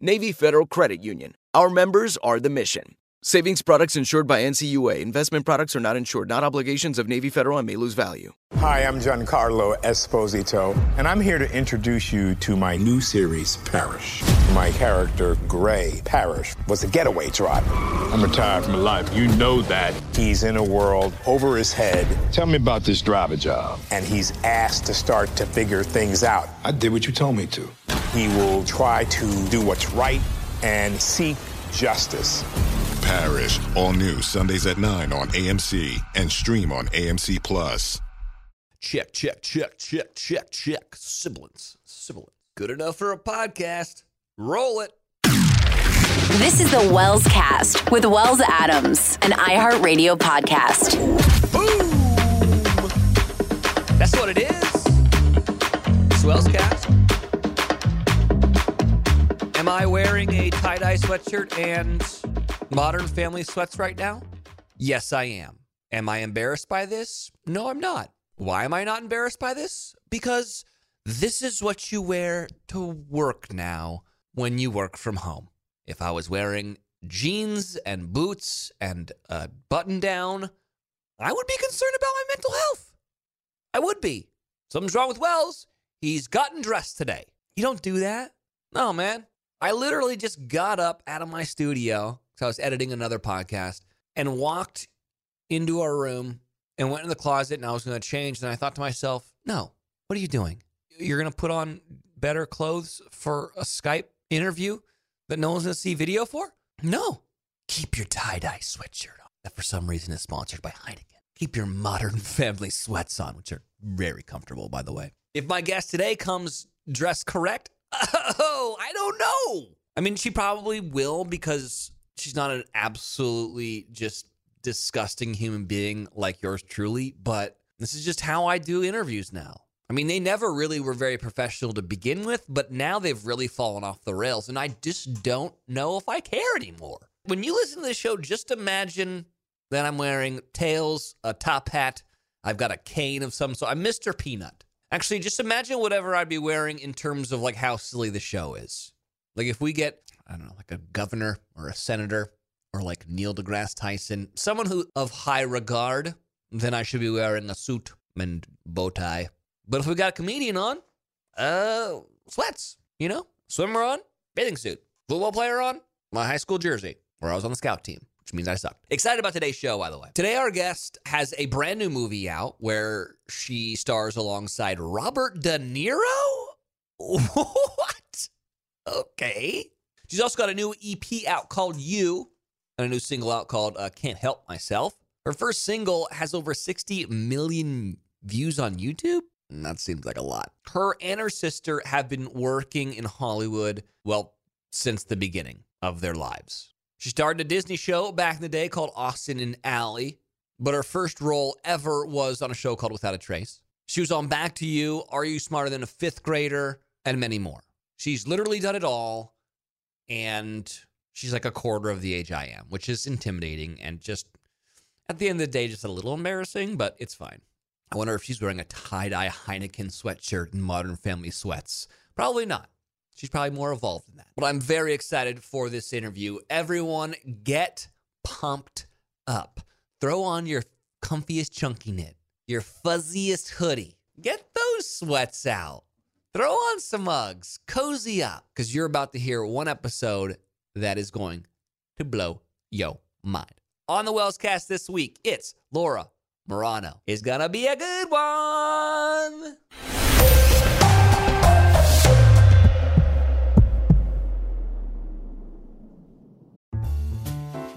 Navy Federal Credit Union. Our members are the mission. Savings products insured by NCUA. Investment products are not insured, not obligations of Navy Federal and may lose value. Hi, I'm Giancarlo Esposito, and I'm here to introduce you to my new series, Parish. My character, Gray Parish, was a getaway driver. I'm retired from life. You know that. He's in a world over his head, Tell me about this driver job. and he's asked to start to figure things out. I did what you told me to. He will try to do what's right and seek justice. Parish, all new Sundays at 9 on AMC and stream on AMC Plus. Check, check, check, check, check, check. Sibilance. Sibilance. Good enough for a podcast. Roll it. This is the Wells Cast with Wells Adams, an iHeartRadio podcast. Boom! That's what it is. Swells cast. Am I wearing a tie dye sweatshirt and modern family sweats right now? Yes, I am. Am I embarrassed by this? No, I'm not. Why am I not embarrassed by this? Because this is what you wear to work now when you work from home. If I was wearing jeans and boots and a button down, I would be concerned about my mental health. I would be. Something's wrong with Wells. He's gotten dressed today. You don't do that. No, man. I literally just got up out of my studio because I was editing another podcast and walked into our room and went in the closet and I was going to change. And I thought to myself, no, what are you doing? You're going to put on better clothes for a Skype interview that no one's going to see video for? No. Keep your tie dye sweatshirt on that for some reason is sponsored by Heineken. Keep your modern family sweats on, which are very comfortable, by the way. If my guest today comes dressed correct, oh, I don't know. I mean, she probably will because she's not an absolutely just disgusting human being like yours truly, but this is just how I do interviews now. I mean, they never really were very professional to begin with, but now they've really fallen off the rails, and I just don't know if I care anymore. When you listen to this show, just imagine that I'm wearing tails, a top hat, I've got a cane of some sort. I'm Mr. Peanut. Actually, just imagine whatever I'd be wearing in terms of like how silly the show is. Like if we get, I don't know, like a governor or a senator or like Neil deGrasse Tyson, someone who of high regard, then I should be wearing a suit and bow tie. But if we got a comedian on, uh, sweats, you know, swimmer on, bathing suit, football player on, my high school jersey, where I was on the scout team, which means I sucked. Excited about today's show, by the way. Today, our guest has a brand new movie out where she stars alongside Robert De Niro. What? Okay. She's also got a new EP out called You and a new single out called uh, Can't Help Myself. Her first single has over 60 million views on YouTube. And that seems like a lot. Her and her sister have been working in Hollywood, well, since the beginning of their lives. She starred in a Disney show back in the day called Austin and Ally, but her first role ever was on a show called Without a Trace. She was on Back to You, Are You Smarter Than a Fifth Grader, and many more. She's literally done it all, and she's like a quarter of the age I am, which is intimidating and just at the end of the day, just a little embarrassing, but it's fine. I wonder if she's wearing a tie dye Heineken sweatshirt and modern family sweats. Probably not. She's probably more evolved than that. But I'm very excited for this interview. Everyone, get pumped up. Throw on your comfiest chunky knit, your fuzziest hoodie. Get those sweats out. Throw on some Uggs. Cozy up because you're about to hear one episode that is going to blow yo mind. On the Wells cast this week, it's Laura Marano. It's gonna be a good one.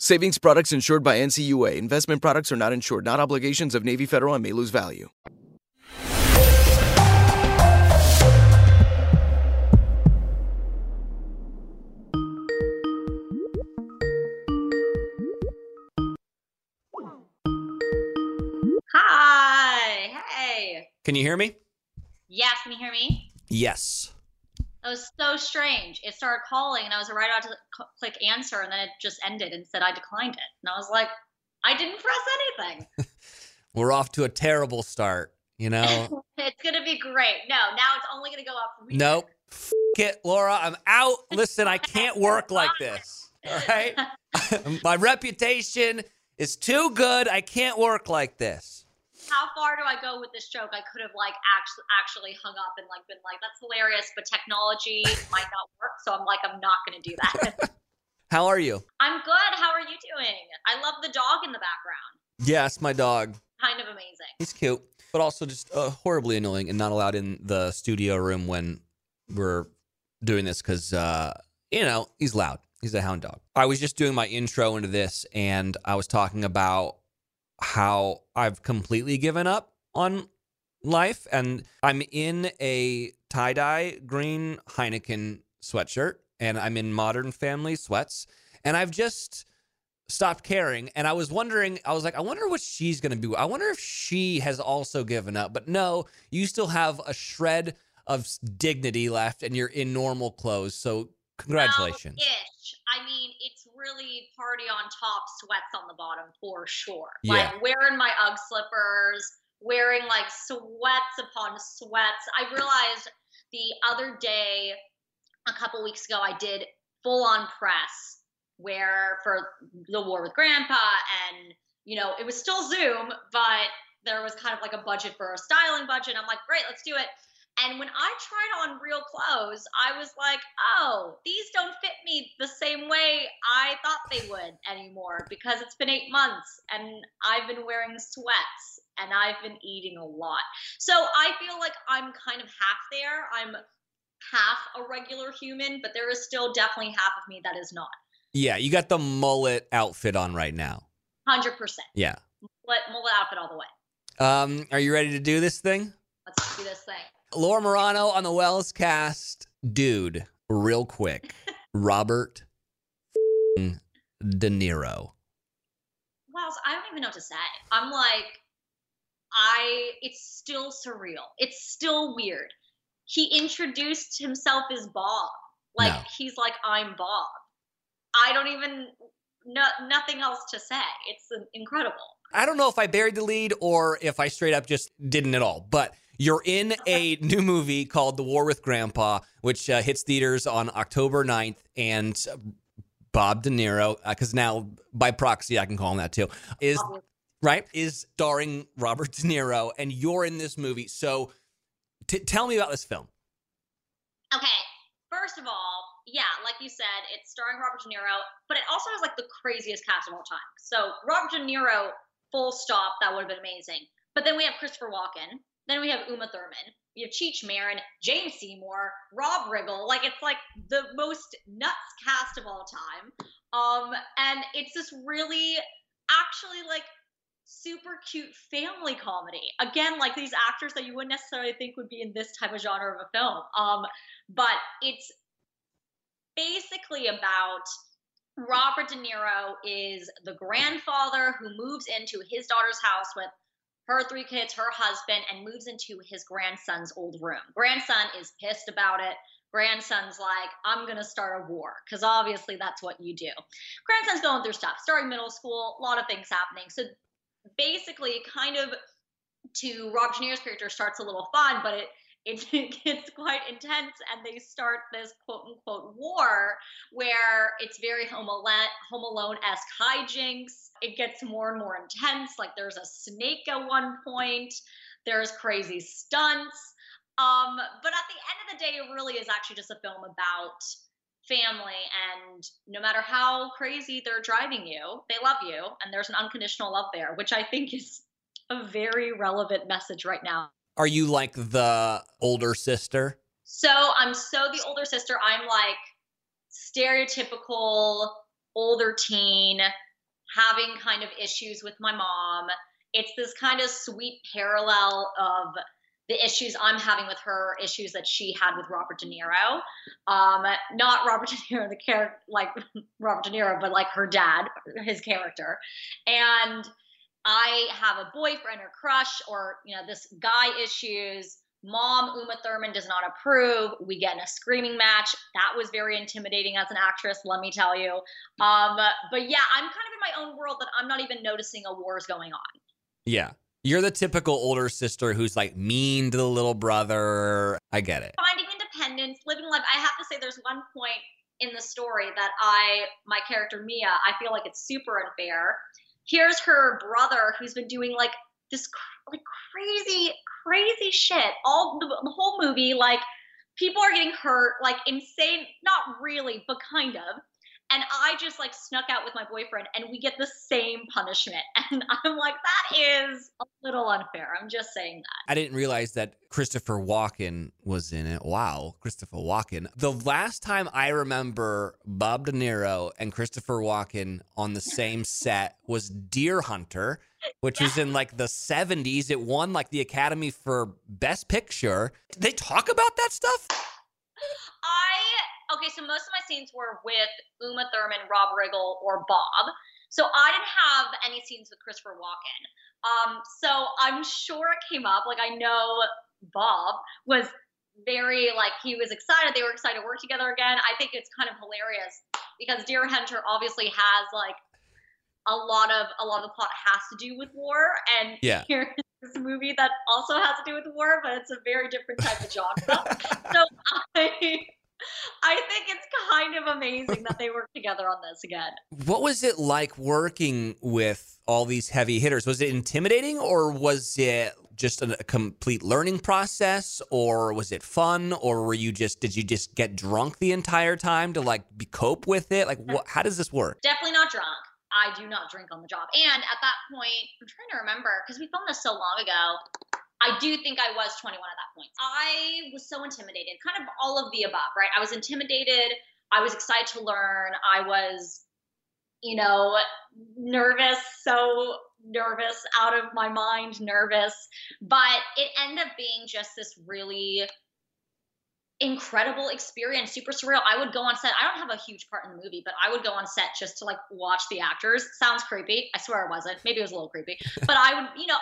Savings products insured by NCUA. Investment products are not insured, not obligations of Navy Federal and may lose value. Hi. Hey. Can you hear me? Yes, can you hear me? Yes. That was so strange. It started calling, and I was right about to click answer, and then it just ended and said I declined it. And I was like, I didn't press anything. We're off to a terrible start, you know? it's gonna be great. No, now it's only gonna go up. Here. nope. F- it, Laura. I'm out. Listen, I can't work like this. All right? My reputation is too good. I can't work like this. How far do I go with this joke? I could have like actually actually hung up and like been like, "That's hilarious," but technology might not work, so I'm like, I'm not gonna do that. How are you? I'm good. How are you doing? I love the dog in the background. Yes, my dog. Kind of amazing. He's cute, but also just uh, horribly annoying and not allowed in the studio room when we're doing this because, uh, you know, he's loud. He's a hound dog. I was just doing my intro into this and I was talking about how I've completely given up on life and I'm in a tie dye green Heineken sweatshirt and I'm in modern family sweats and I've just stopped caring and I was wondering I was like I wonder what she's going to do. I wonder if she has also given up. But no, you still have a shred of dignity left and you're in normal clothes. So congratulations. Well, ish. I mean, it's really party on top, sweats on the bottom for sure. Yeah. Like wearing my UGG slippers, wearing like sweats upon sweats. I realized the other day, a couple weeks ago, I did full on press where for the war with grandpa and you know it was still zoom but there was kind of like a budget for a styling budget i'm like great let's do it and when I tried on real clothes, I was like, oh, these don't fit me the same way I thought they would anymore because it's been eight months and I've been wearing sweats and I've been eating a lot. So I feel like I'm kind of half there. I'm half a regular human, but there is still definitely half of me that is not. Yeah, you got the mullet outfit on right now. 100%. Yeah. Mullet, mullet outfit all the way. Um, are you ready to do this thing? Let's do this thing. Laura Marano on the Wells cast. Dude, real quick. Robert De Niro. Wow, I don't even know what to say. I'm like, I it's still surreal. It's still weird. He introduced himself as Bob. Like No. he's like I'm Bob. I don't even no nothing else to say. It's uh, incredible. I don't know if I buried the lead or if I straight up just didn't at all, but you're in a new movie called The War with Grandpa, which uh, hits theaters on October 9th. And Bob De Niro, because now by proxy I can call him that too, is right is starring Robert De Niro, and you're in this movie. So t- tell me about this film. Okay, first of all, yeah, like you said, it's starring Robert De Niro, but it also has like the craziest cast of all time. So Robert De Niro, full stop, that would have been amazing. But then we have Christopher Walken, then we have Uma Thurman, we have Cheech Marin, Jane Seymour, Rob Riggle. Like it's like the most nuts cast of all time. Um, and it's this really actually like super cute family comedy. Again, like these actors that you wouldn't necessarily think would be in this type of genre of a film. Um, but it's basically about Robert De Niro is the grandfather who moves into his daughter's house with her three kids, her husband, and moves into his grandson's old room. Grandson is pissed about it. Grandson's like, I'm going to start a war because obviously that's what you do. Grandson's going through stuff, starting middle school, a lot of things happening. So basically, kind of to Rob De character starts a little fun, but it it gets quite intense, and they start this quote unquote war where it's very Home alone esque hijinks. It gets more and more intense. Like there's a snake at one point. There's crazy stunts. Um, but at the end of the day, it really is actually just a film about family and no matter how crazy they're driving you they love you and there's an unconditional love there which i think is a very relevant message right now Are you like the older sister? so i'm so the older sister i'm like stereotypical older teen having kind of issues with my mom it's this kind of sweet parallel of the issues I'm having with her, issues that she had with Robert De Niro. Um, not Robert De Niro, the character, like Robert De Niro, but like her dad, his character. And I have a boyfriend or crush, or you know, this guy issues. Mom Uma Thurman does not approve. We get in a screaming match. That was very intimidating as an actress, let me tell you. Um, but yeah, I'm kind of in my own world that I'm not even noticing a war is going on. Yeah. You're the typical older sister who's like mean to the little brother. I get it. finding independence, living life. I have to say, there's one point in the story that I, my character Mia, I feel like it's super unfair. Here's her brother who's been doing like this cr- like crazy, crazy shit all the, the whole movie. Like people are getting hurt, like insane. Not really, but kind of. And I just like snuck out with my boyfriend, and we get the same punishment. And I'm like, that is a little unfair. I'm just saying that. I didn't realize that Christopher Walken was in it. Wow, Christopher Walken. The last time I remember Bob De Niro and Christopher Walken on the same set was Deer Hunter, which was in like the 70s. It won like the Academy for Best Picture. Did they talk about that stuff? I okay, so most of my scenes were with Uma Thurman, Rob Riggle, or Bob. So I didn't have any scenes with Christopher Walken. Um, so I'm sure it came up. Like I know Bob was very like he was excited. They were excited to work together again. I think it's kind of hilarious because Deer Hunter obviously has like a lot of a lot of the plot has to do with war, and Yeah. here's this movie that also has to do with war, but it's a very different type of genre. so I. I think it's kind of amazing that they work together on this again. What was it like working with all these heavy hitters? Was it intimidating or was it just a, complete learning process or was it fun or were you just did you just get drunk the entire time to like be, cope with it? Like what how does this work? Definitely not drunk. I do not drink on the job. And at that point, I'm trying to remember because we filmed this so long ago. I do think I was 21 at that point. I was so intimidated, kind of all of the above, right? I was intimidated. I was excited to learn. I was, you know, nervous, so nervous, out of my mind, nervous. But it ended up being just this really incredible experience, super surreal. I would go on set. I don't have a huge part in the movie, but I would go on set just to like watch the actors. Sounds creepy. I swear it wasn't. Maybe it was a little creepy. But I would, you know,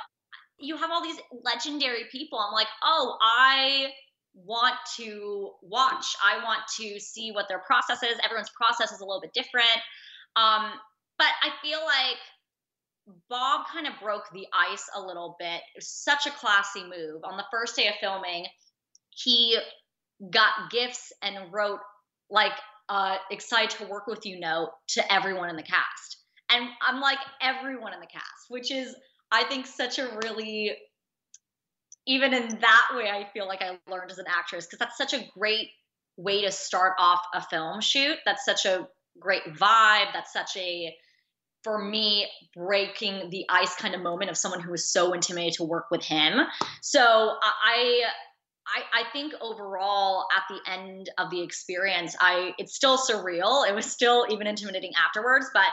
you have all these legendary people. I'm like, oh, I want to watch. I want to see what their process is. Everyone's process is a little bit different. Um, but I feel like Bob kind of broke the ice a little bit. It was such a classy move. On the first day of filming, he got gifts and wrote like uh excited to work with you note to everyone in the cast. And I'm like everyone in the cast, which is I think such a really even in that way I feel like I learned as an actress because that's such a great way to start off a film shoot. That's such a great vibe. That's such a for me breaking the ice kind of moment of someone who was so intimidated to work with him. So I I, I think overall at the end of the experience, I it's still surreal. It was still even intimidating afterwards, but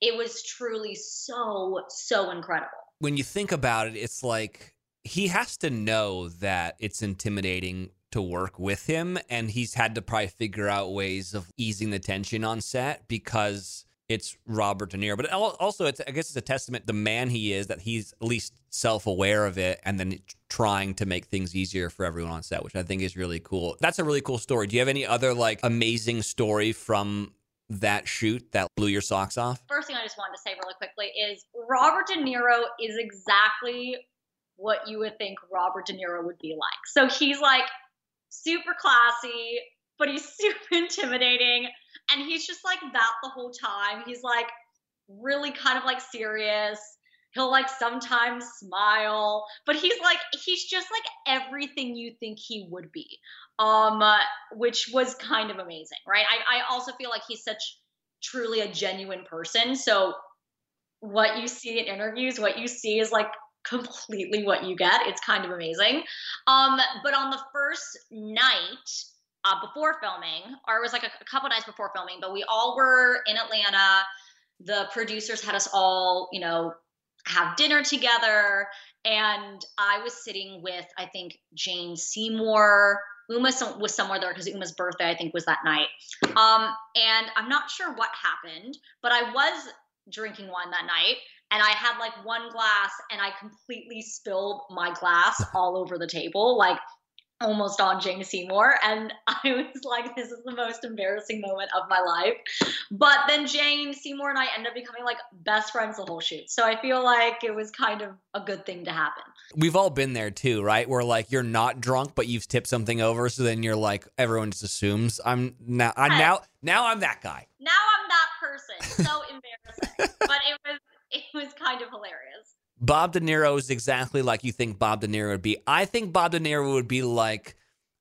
it was truly so, so incredible. When you think about it, it's like he has to know that it's intimidating to work with him and he's had to probably figure out ways of easing the tension on set because it's Robert De Niro. But also, it's I guess it's a testament the man he is that he's at least self aware of it and then trying to make things easier for everyone on set, which I think is really cool. That's a really cool story. Do you have any other like amazing story from that shoot that blew your socks off? First thing I just wanted to say really quickly is Robert De Niro is exactly what you would think Robert De Niro would be like. So he's like super classy, but he's super intimidating. And he's just like that the whole time. He's like really kind of like serious. He'll like sometimes smile, but he's like, he's just like everything you think he would be, um, which was kind of amazing, right? I, I also feel like he's such truly a genuine person. So what you see in interviews, what you see is like completely what you get. It's kind of amazing. Um, but on the first night uh, before filming, or it was like a, a couple nights before filming, but we all were in Atlanta. The producers had us all, you know, have dinner together. And I was sitting with, I think, Jane Seymour. Uma was somewhere there because Uma's birthday, I think, was that night. Um, and I'm not sure what happened, but I was drinking wine that night and I had like one glass and I completely spilled my glass all over the table, like almost on Jane Seymour. And I was like, this is the most embarrassing moment of my life. But then Jane Seymour and I ended up becoming like best friends the whole shoot. So I feel like it was kind of a good thing to happen. We've all been there too, right? Where like you're not drunk, but you've tipped something over. So then you're like, everyone just assumes I'm now, I'm now, now I'm that guy. Now I'm that person. So embarrassing. but it was it was kind of hilarious. Bob De Niro is exactly like you think Bob De Niro would be. I think Bob De Niro would be like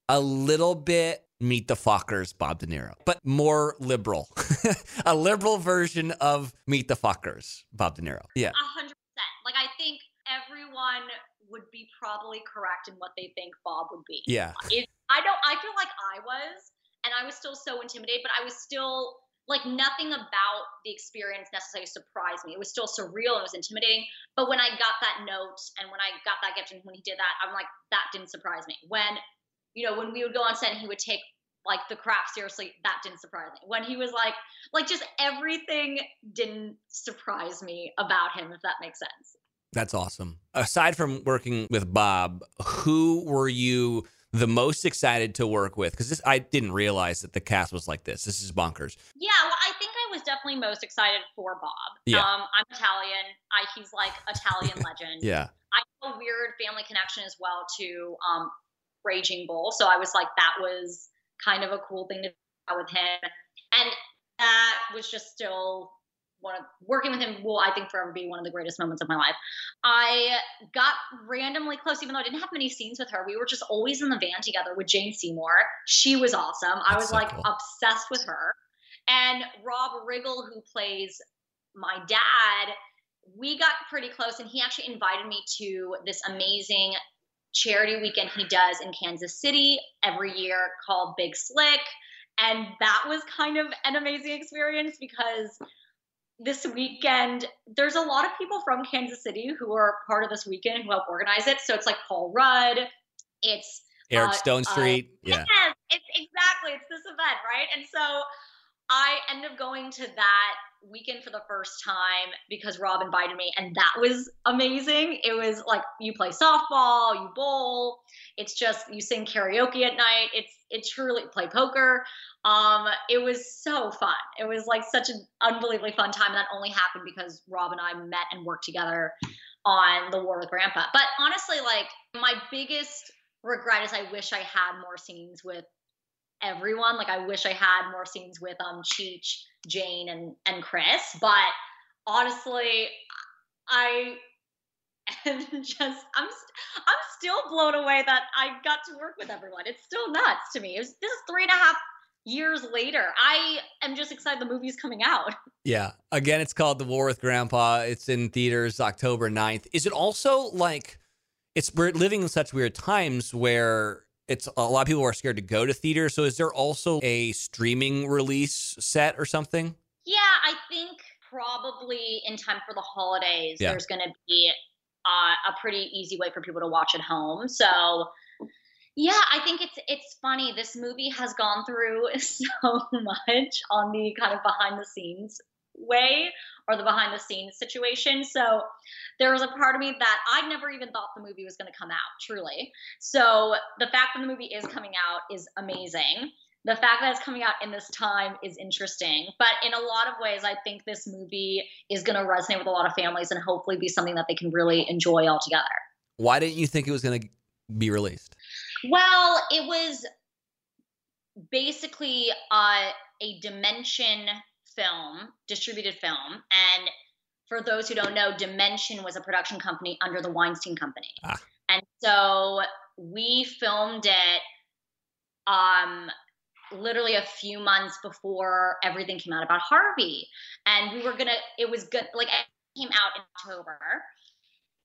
a little bit Meet the Fockers Bob De Niro, but more liberal. a liberal version of Meet the Fockers Bob De Niro. Yeah. A hundred percent. Like I think everyone would be probably correct in what they think Bob would be. Yeah. It, I don't I feel like I was and I was still so intimidated, but I was still like nothing about the experience necessarily surprised me. It was still surreal. It was intimidating. But when I got that note and when I got that gift and when he did that, I'm like, that didn't surprise me. When, you know, when we would go on set and he would take like the crap seriously, that didn't surprise me. When he was like, like just everything didn't surprise me about him, if that makes sense. That's awesome. Aside from working with Bob, who were you the most excited to work with? Because I didn't realize that the cast was like this. This is bonkers. Yeah, well, I think I was definitely most excited for Bob. Yeah. Um, I'm Italian. I, he's like Italian legend. Yeah. I have a weird family connection as well to um, Raging Bull. So I was like, that was kind of a cool thing to do with him. And that was just still one of working with him will I think forever be one of the greatest moments of my life. I got randomly close, even though I didn't have many scenes with her. We were just always in the van together with Jane Seymour. She was awesome. I was so like cool. obsessed with her. And Rob Riggle, who plays my dad, we got pretty close, and he actually invited me to this amazing charity weekend he does in Kansas City every year called Big Slick. And that was kind of an amazing experience because this weekend, there's a lot of people from Kansas City who are part of this weekend who help organize it. So it's like Paul Rudd, it's Eric uh, Stone uh, Street. yeah. Yes, it's exactly. It's this event, right? And so I end up going to that Weekend for the first time because Rob invited me, and that was amazing. It was like you play softball, you bowl. It's just you sing karaoke at night. It's it truly play poker. Um, it was so fun. It was like such an unbelievably fun time. That only happened because Rob and I met and worked together on the War with Grandpa. But honestly, like my biggest regret is I wish I had more scenes with everyone. Like I wish I had more scenes with um Cheech, Jane, and and Chris. But honestly, I am just I'm I'm still blown away that I got to work with everyone. It's still nuts to me. Was, this is three and a half years later. I am just excited the movie's coming out. Yeah. Again, it's called The War with Grandpa. It's in theaters October 9th. Is it also like it's we're living in such weird times where it's a lot of people are scared to go to theaters. So is there also a streaming release set or something? Yeah, I think probably in time for the holidays, Yeah. there's going to be uh, a pretty easy way for people to watch at home. So yeah, I think it's it's funny. This movie has gone through so much on the kind of behind the scenes way or the behind the scenes situation. So there was a part of me that I never even thought the movie was going to come out, truly. So the fact that the movie is coming out is amazing. The fact that it's coming out in this time is interesting. But in a lot of ways, I think this movie is going to resonate with a lot of families and hopefully be something that they can really enjoy all together. Why didn't you think it was going to be released? Well, it was basically uh, a Dimension film, distributed film. And for those who don't know, Dimension was a production company under the Weinstein Company. And so we filmed it um, literally a few months before everything came out about Harvey. And we were going to, it was good, like, it came out in October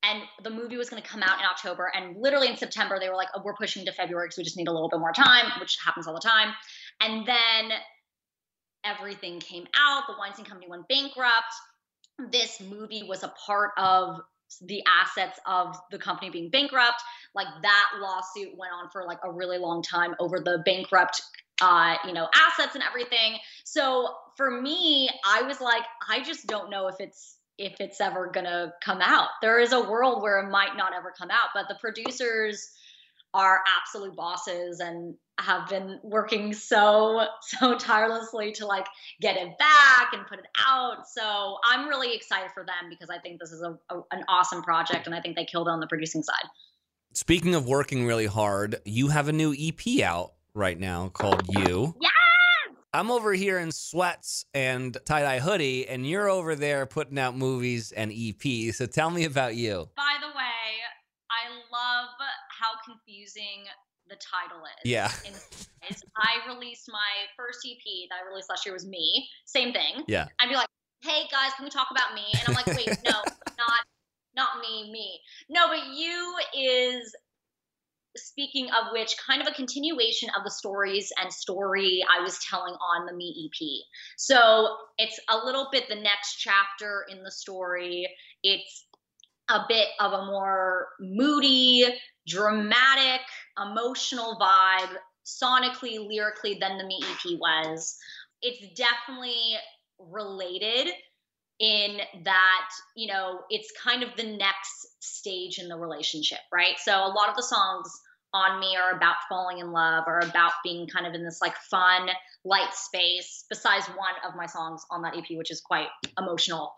and the movie was going to come out in October. And literally in September, they were like, oh, "We're pushing to February because we just need a little bit more time," which happens all the time. And then everything came out. The Weinstein Company went bankrupt. This movie was a part of the assets of the company being bankrupt. Like that lawsuit went on for like a really long time over the bankrupt uh, you know, assets and everything. So for me, I was like, I just don't know if it's if it's ever gonna come out. There is a world where it might not ever come out, but the producers are absolute bosses and have been working so so tirelessly to like get it back and put it out. So I'm really excited for them because I think this is a, a an awesome project and I think they killed it on the producing side. Speaking of working really hard, you have a new EP out right now called You. Yeah. I'm over here in sweats and tie dye hoodie, and you're over there putting out movies and EPs. So tell me about you. By the way, I love how confusing the title is. Yeah. I released my first EP that I released last year was me. Same thing. Yeah. I'd be like, "Hey guys, can we talk about me?" And I'm like, "Wait, no, not not me, me. No, but you is speaking of which kind of a continuation of the stories and story I was telling on the Me EP. So it's a little bit the next chapter in the story. It's a bit of a more moody, dramatic, emotional vibe, sonically, lyrically, than the Me EP was. It's definitely related in that, you know, it's kind of the next stage in the relationship, right? So a lot of the songs on me are about falling in love or about being kind of in this like fun, light space, besides one of my songs on that EP, which is quite emotional.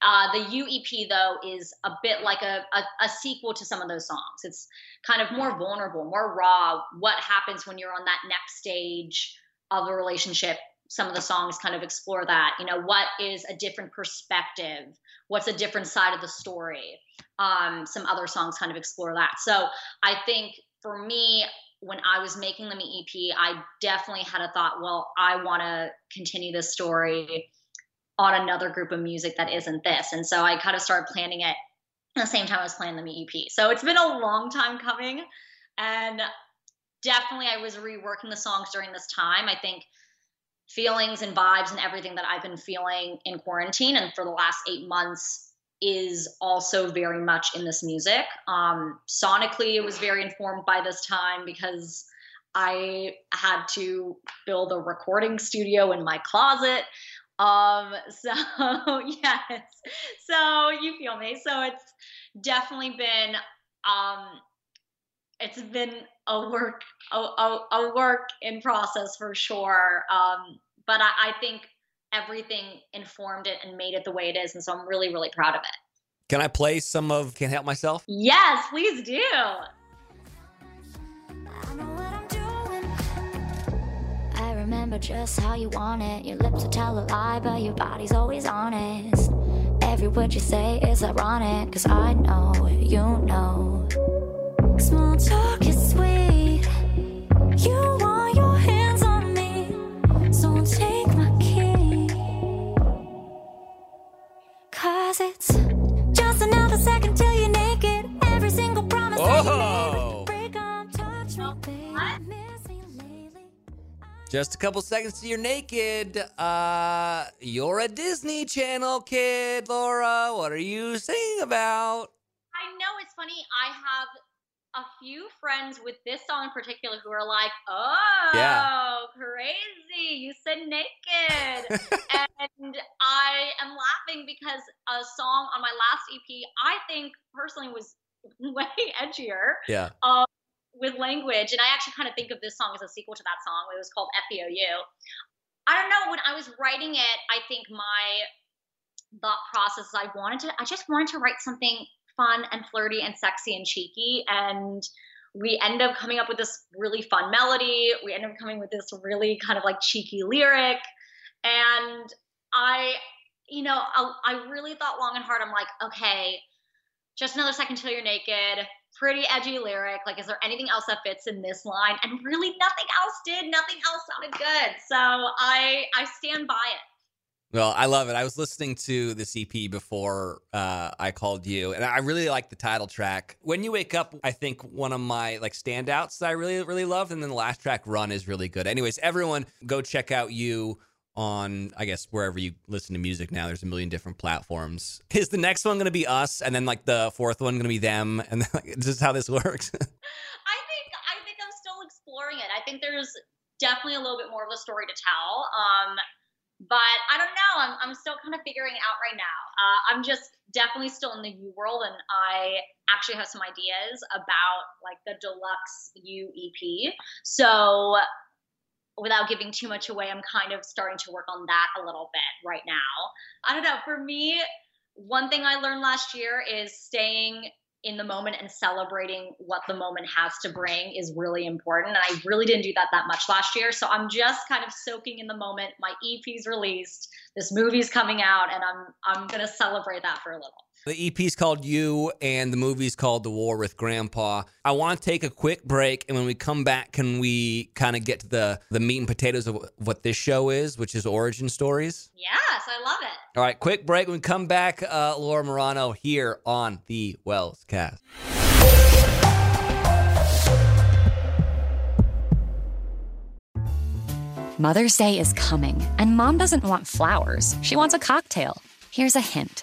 Uh, the U EP, though, is a bit like a, a, a sequel to some of those songs. It's kind of more vulnerable, more raw. What happens when you're on that next stage of a relationship? Some of the songs kind of explore that. You know, what is a different perspective? What's a different side of the story? Um, some other songs kind of explore that. So I think for me, when I was making the Me EP, I definitely had a thought, well, I want to continue this story on another group of music that isn't this. And so I kind of started planning it at the same time I was planning the Me EP. So it's been a long time coming. And definitely I was reworking the songs during this time. I think feelings and vibes and everything that I've been feeling in quarantine and for the last eight months is also very much in this music. Um, sonically, it was very informed by this time because I had to build a recording studio in my closet. Um, so yes, so you feel me. So it's definitely been um, it's been a work a, a, a work in process for sure. Um, but I, I think everything informed it and made it the way it is, and so I'm really really proud of it. Can I play some of Can't Help Myself? Yes, please do. I remember just how you want it. Your lips will tell a lie, but your body's always honest. Every word you say is ironic, cause I know you know. Small talk is sweet. Cause it's just another second till you're naked. Every single promise that you Oh, made. Break on, touch me, baby. Miss me lately. just a couple seconds to you're naked. Uh, you're a Disney Channel kid, Laura. What are you singing about? I know it's funny. I have a few friends with this song in particular who are like, "Oh, Yeah. crazy! You said naked," and I am laughing because a song on my last EP, I think personally was way edgier Yeah. um, with language, and I actually kind of think of this song as a sequel to that song. It was called FEOU. I don't know. When I was writing it, I think my thought process is I wanted to, I just wanted to write something fun and flirty and sexy and cheeky. And we end up coming up with this really fun melody. We end up coming with this really kind of like cheeky lyric. And I, you know, I, I really thought long and hard. I'm like, okay, just another second till you're naked. Pretty edgy lyric. Like, is there anything else that fits in this line? And really, nothing else did. Nothing else sounded good. So I I stand by it. Well, I love it. I was listening to this EP before uh, I called you, and I really like the title track. When you wake up, I think one of my like standouts that I really really loved, and then the last track, "Run," is really good. Anyways, everyone go check out you on I guess wherever you listen to music now. There's a million different platforms. Is the next one going to be us, and then like the fourth one going to be them, and then, like, this is how this works? I think I think I'm still exploring it. I think there's definitely a little bit more of a story to tell. Um, but I don't know. I'm I'm still kind of figuring it out right now. Uh, I'm just definitely still in the U world, and I actually have some ideas about like the deluxe U EP. So without giving too much away, I'm kind of starting to work on that a little bit right now. I don't know. For me, one thing I learned last year is staying in the moment and celebrating what the moment has to bring is really important. And I really didn't do that that much last year. So I'm just kind of soaking in the moment. My EP's released, this movie's coming out, and I'm I'm gonna celebrate that for a little. The EP's called You, and the movie's called The War with Grandpa. I want to take a quick break, and when we come back, can we kind of get to the the meat and potatoes of what this show is, which is origin stories? Yes, I love it. All right, quick break. When we come back, uh, Laura Marano here on the Wells Cast. Mother's Day is coming, and mom doesn't want flowers. She wants a cocktail. Here's a hint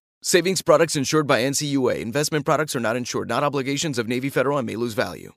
Savings products insured by NCUA. Investment products are not insured, not obligations of Navy Federal and may lose value.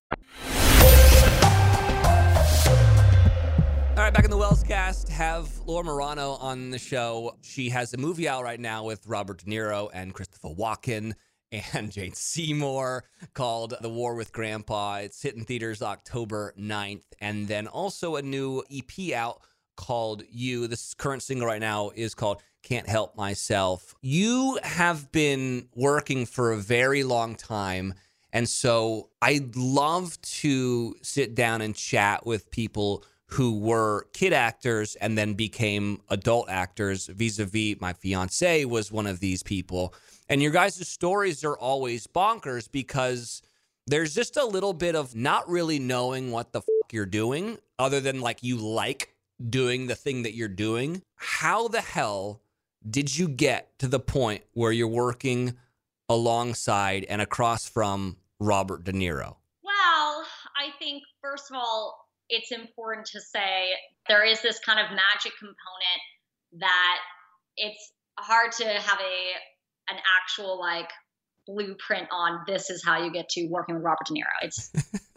All right, back in the Wells cast, have Laura Marano on the show. She has a movie out right now with Robert De Niro and Christopher Walken and Jane Seymour called The War with Grandpa. It's hitting theaters October 9th. And then also a new EP out called You. This current single right now is called Can't Help Myself. You have been working for a very long time. And so I'd love to sit down and chat with people who were kid actors and then became adult actors. Vis a vis, my fiance was one of these people. And your guys' stories are always bonkers because there's just a little bit of not really knowing what the fuck you're doing, other than like you like doing the thing that you're doing. How the hell did you get to the point where you're working alongside and across from Robert De Niro? Well, I think, first of all, it's important to say there is this kind of magic component that it's hard to have a an actual like blueprint on this is how you get to working with Robert De Niro. It's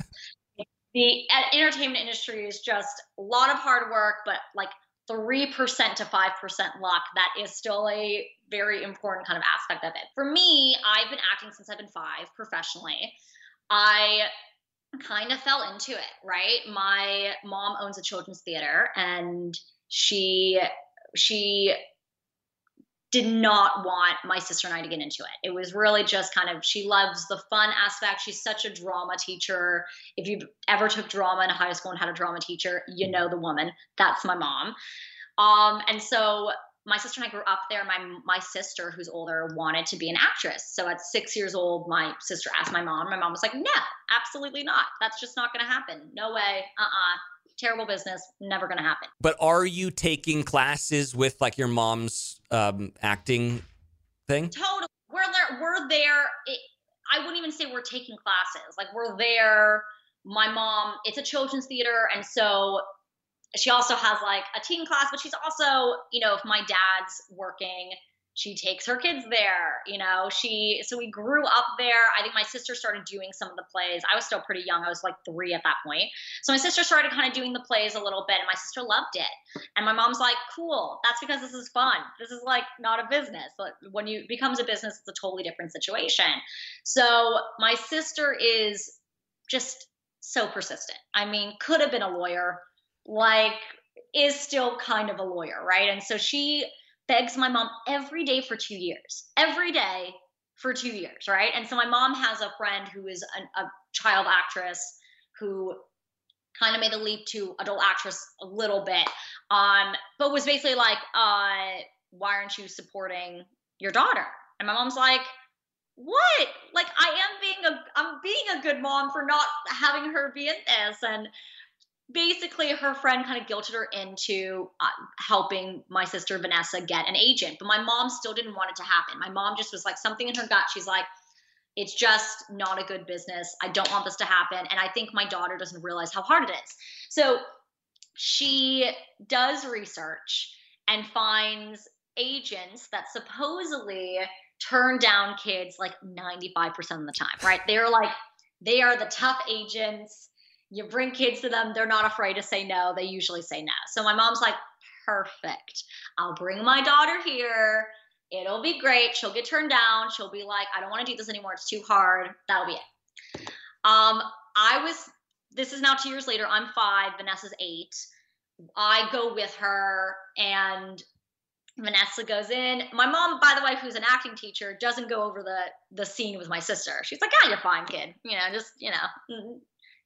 the uh, entertainment industry is just a lot of hard work, but like 3% to 5% luck. That is still a very important kind of aspect of it. For me, I've been acting since I've been five professionally. I kind of fell into it, right? My mom owns a children's theater and she she did not want my sister and I to get into it. It was really just kind of she loves the fun aspect. She's such a drama teacher. If you ever took drama in high school and had a drama teacher, you know the woman. That's my mom. Um, and so my sister and I grew up there. My my sister, who's older, wanted to be an actress. So at six years old, my sister asked my mom. My mom was like, "No, absolutely not. That's just not going to happen. No way. Uh uh Terrible business. Never going to happen." But are you taking classes with like your mom's um, acting thing? Totally. We're there. We're there. It, I wouldn't even say we're taking classes. Like we're there. My mom. It's a children's theater, and so she also has like a teen class, but she's also, you know, if my dad's working, she takes her kids there, you know. She so we grew up there. I think my sister started doing some of the plays. I was still pretty young. I was like 3 at that point. So my sister started kind of doing the plays a little bit and my sister loved it. And my mom's like, "Cool. That's because this is fun. This is like not a business. But when you becomes a business, it's a totally different situation." So my sister is just so persistent. I mean, could have been a lawyer, like is still kind of a lawyer, right? And so she begs my mom every day for two years, every day for two years, right? And so my mom has a friend who is an, a child actress who kind of made the leap to adult actress a little bit, um, but was basically like, uh, why aren't you supporting your daughter? And my mom's like, what? Like I am being a I'm being a good mom for not having her be in this and basically her friend kind of guilted her into uh, helping my sister Vanessa get an agent. But my mom still didn't want it to happen. My mom just was like something in her gut. She's like, it's just not a good business. I don't want this to happen. And I think my daughter doesn't realize how hard it is. So she does research and finds agents that supposedly turn down kids like 95% of the time, right? They're like, they are the tough agents you bring kids to them, they're not afraid to say no. They usually say no. So my mom's like, perfect. I'll bring my daughter here. It'll be great. She'll get turned down. She'll be like, I don't want to do this anymore. It's too hard. That'll be it. Um, I was, this is now two years later. I'm five. Vanessa's eight. I go with her and Vanessa goes in. My mom, by the way, who's an acting teacher, doesn't go over the the scene with my sister. She's like, "Ah, you're fine, kid. You know, just you know,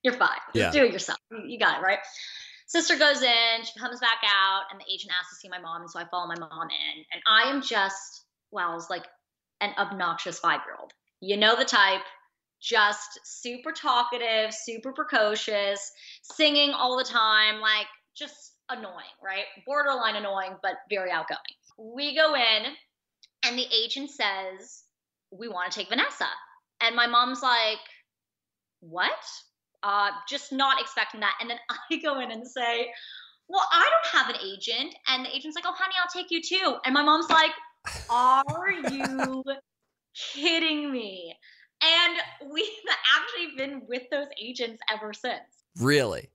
you're fine. Just do it yourself. You got it, right? Sister goes in, she comes back out, and the agent asks to see my mom. And so I follow my mom in. And I am just, well, it's like an obnoxious five year old. You know the type. just super talkative, super precocious, singing all the time, like just annoying, right? Borderline annoying, but very outgoing. We go in, and the agent says, We want to take Vanessa. And my mom's like, What? Uh, just not expecting that. And then I go in and say, Well, I don't have an agent. And the agent's like, Oh, honey, I'll take you too. And my mom's like, Are you kidding me? And we've actually been with those agents ever since. Really?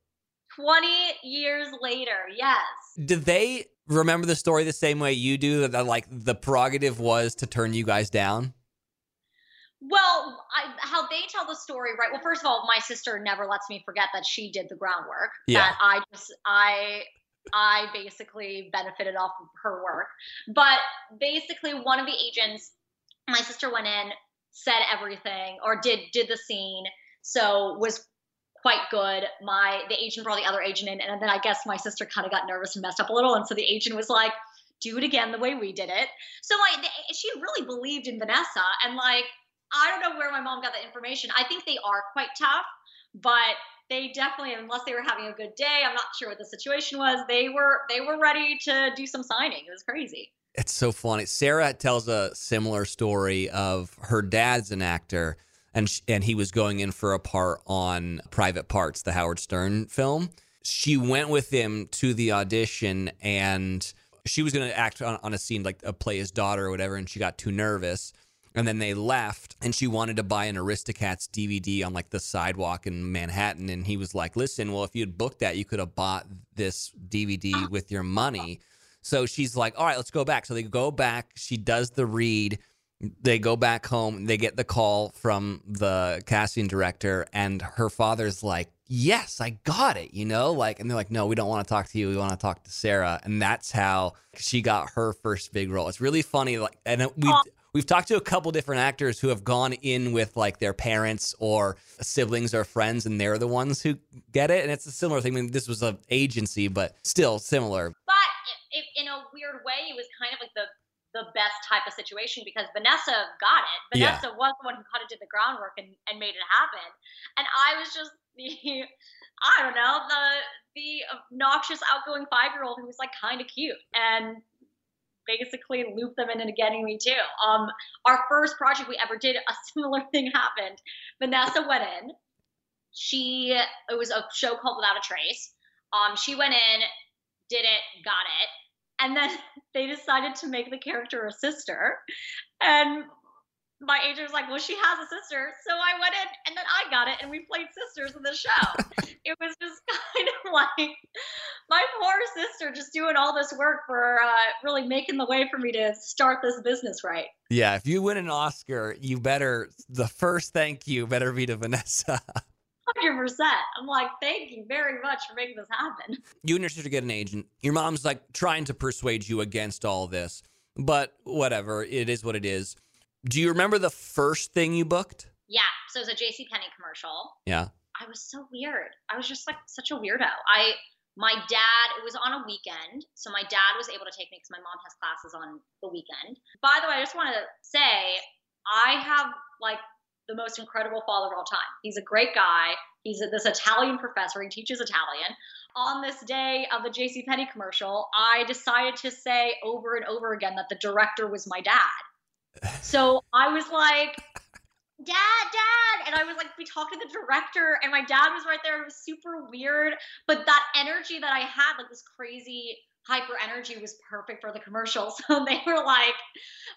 20 years later, yes. Do they remember the story the same way you do? That, that like the prerogative was to turn you guys down? Well, I, how they tell the story, right? Well, first of all, my sister never lets me forget that she did the groundwork. Yeah. That I just, I, I basically benefited off of her work. But basically, one of the agents, my sister went in, said everything, or did did the scene, so was quite good. My the agent brought the other agent in, and then I guess my sister kind of got nervous and messed up a little, and so the agent was like, "Do it again the way we did it." So like the- she really believed in Vanessa, and like I don't know where my mom got that information. I think they are quite tough, but they definitely, unless they were having a good day, I'm not sure what the situation was. They were they were ready to do some signing. It was crazy. It's so funny. Sarah tells a similar story of her dad's an actor, and sh- and he was going in for a part on Private Parts, the Howard Stern film. She went with him to the audition, and she was going to act on, on a scene like a play his daughter or whatever, and she got too nervous. And then they left, and she wanted to buy an Aristocats DVD on like the sidewalk in Manhattan. And he was like, "Listen, well, if you had booked that, you could have bought this DVD ah. with your money." So she's like, all right, let's go back. So they go back. She does the read. They go back home. They get the call from the casting director, and her father's like, yes, I got it, you know? Like, and they're like, no, we don't want to talk to you. We want to talk to Sarah. And that's how she got her first big role. It's really funny. Like, and we've, we've talked to a couple different actors who have gone in with like their parents or siblings or friends, and they're the ones who get it. And it's a similar thing. I mean, this was an agency, but still similar. But it, it, in a weird way, it was kind of like the the best type of situation because Vanessa got it. Yeah. Vanessa was the one who kind of did the groundwork and, and made it happen. And I was just the I don't know the the obnoxious outgoing five year old who was like kind of cute and basically loop them into getting me too. Um, our first project we ever did, a similar thing happened. Vanessa went in. She it was a show called Without a Trace. Um, she went in, did it, got it, and then they decided to make the character a sister. And my agent was like, "Well, she has a sister," so I went in, and then I got it, and we played sisters in the show. it was just kind of like my poor sister just doing all this work for uh, really making the way for me to start this business right. Yeah, if you win an Oscar, you better the first thank you better be to Vanessa. Hundred percent. I'm like, thank you very much for making this happen. you and your sister get an agent. Your mom's like trying to persuade you against all this, but whatever, it is what it is. Do you remember the first thing you booked? Yeah. So it was a J.C. Penney commercial. Yeah. I was so weird. I was just like such a weirdo. I my dad it was on a weekend, so my dad was able to take me because my mom has classes on the weekend. By the way, I just want to say I have like the most incredible father of all time. He's a great guy. He's a, this Italian professor. He teaches Italian. On this day of the J.C. Penney commercial, I decided to say over and over again that the director was my dad. So I was like, dad, dad. And I was like, we talked to the director, and my dad was right there. It was super weird. But that energy that I had, like this crazy hyper energy, was perfect for the commercial. So they were like,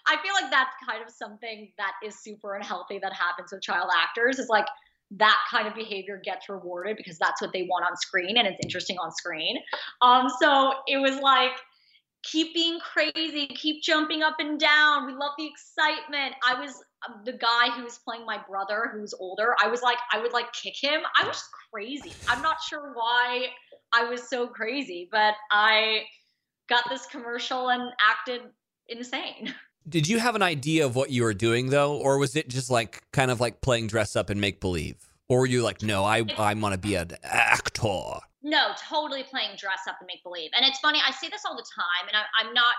I feel like that's kind of something that is super unhealthy that happens with child actors is like, that kind of behavior gets rewarded because that's what they want on screen and it's interesting on screen. Um, so it was like, keep being crazy, keep jumping up and down. We love the excitement. I was um, the guy who was playing my brother who's older. I was like, I would like kick him. I was crazy. I'm not sure why I was so crazy, but I got this commercial and acted insane. Did you have an idea of what you were doing though, or was it just like kind of like playing dress up and make believe? Or were you like, no, I I want to be an actor? No, totally playing dress up and make believe. And it's funny, I see this all the time, and I, I'm not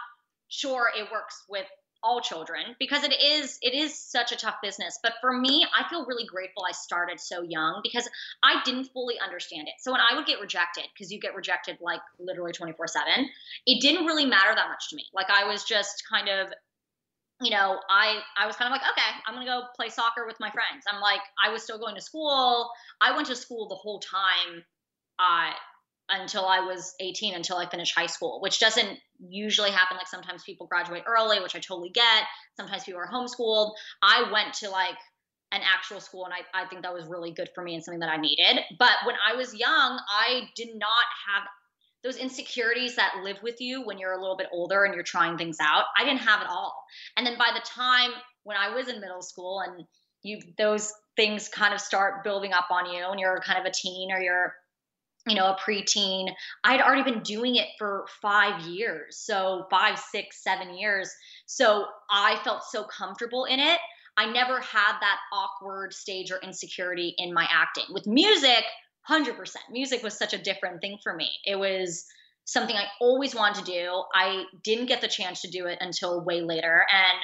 sure it works with all children because it is it is such a tough business. But for me i feel really grateful i started so young because i didn't fully understand it. So when i would get rejected because you get rejected like literally 24 7 it didn't really matter that much to me. Like i was just kind of you know i i was kind of like okay i'm gonna go play soccer with my friends. I'm like i was still going to school. I went to school the whole time uh, until I was 18, until I finished high school, which doesn't usually happen. Like sometimes people graduate early, which I totally get. Sometimes people are homeschooled. I went to like an actual school, and I, I think that was really good for me and something that I needed. But when I was young, I did not have those insecurities that live with you when you're a little bit older and you're trying things out. I didn't have it all. And then by the time when I was in middle school and you those things kind of start building up on you and you're kind of a teen or you're you know, a preteen. I'd already been doing it for five years. So five, six, seven years. So I felt so comfortable in it. I never had that awkward stage or insecurity in my acting. With music, 100%. Music was such a different thing for me. It was something I always wanted to do. I didn't get the chance to do it until way later. And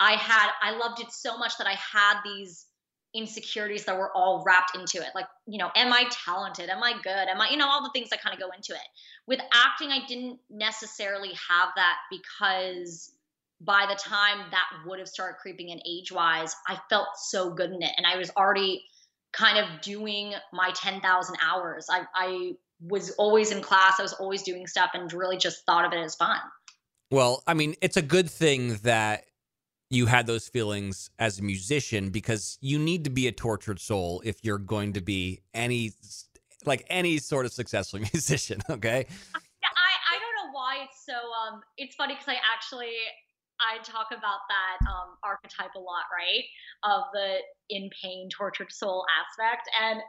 I had, I loved it so much that I had these insecurities that were all wrapped into it. Like, you know, am I talented? Am I good? Am I, you know, all the things that kind of go into it. With acting, I didn't necessarily have that because by the time that would have started creeping in age wise, I felt so good in it. And I was already kind of doing my 10,000 hours. I, I was always in class, I was always doing stuff and really just thought of it as fun. Well, I mean, it's a good thing that you had those feelings as a musician because you need to be a tortured soul if you're going to be any like any sort of successful musician okay? I i don't know why it's so um it's funny because i actually i talk about that um archetype a lot right of the in pain tortured soul aspect. And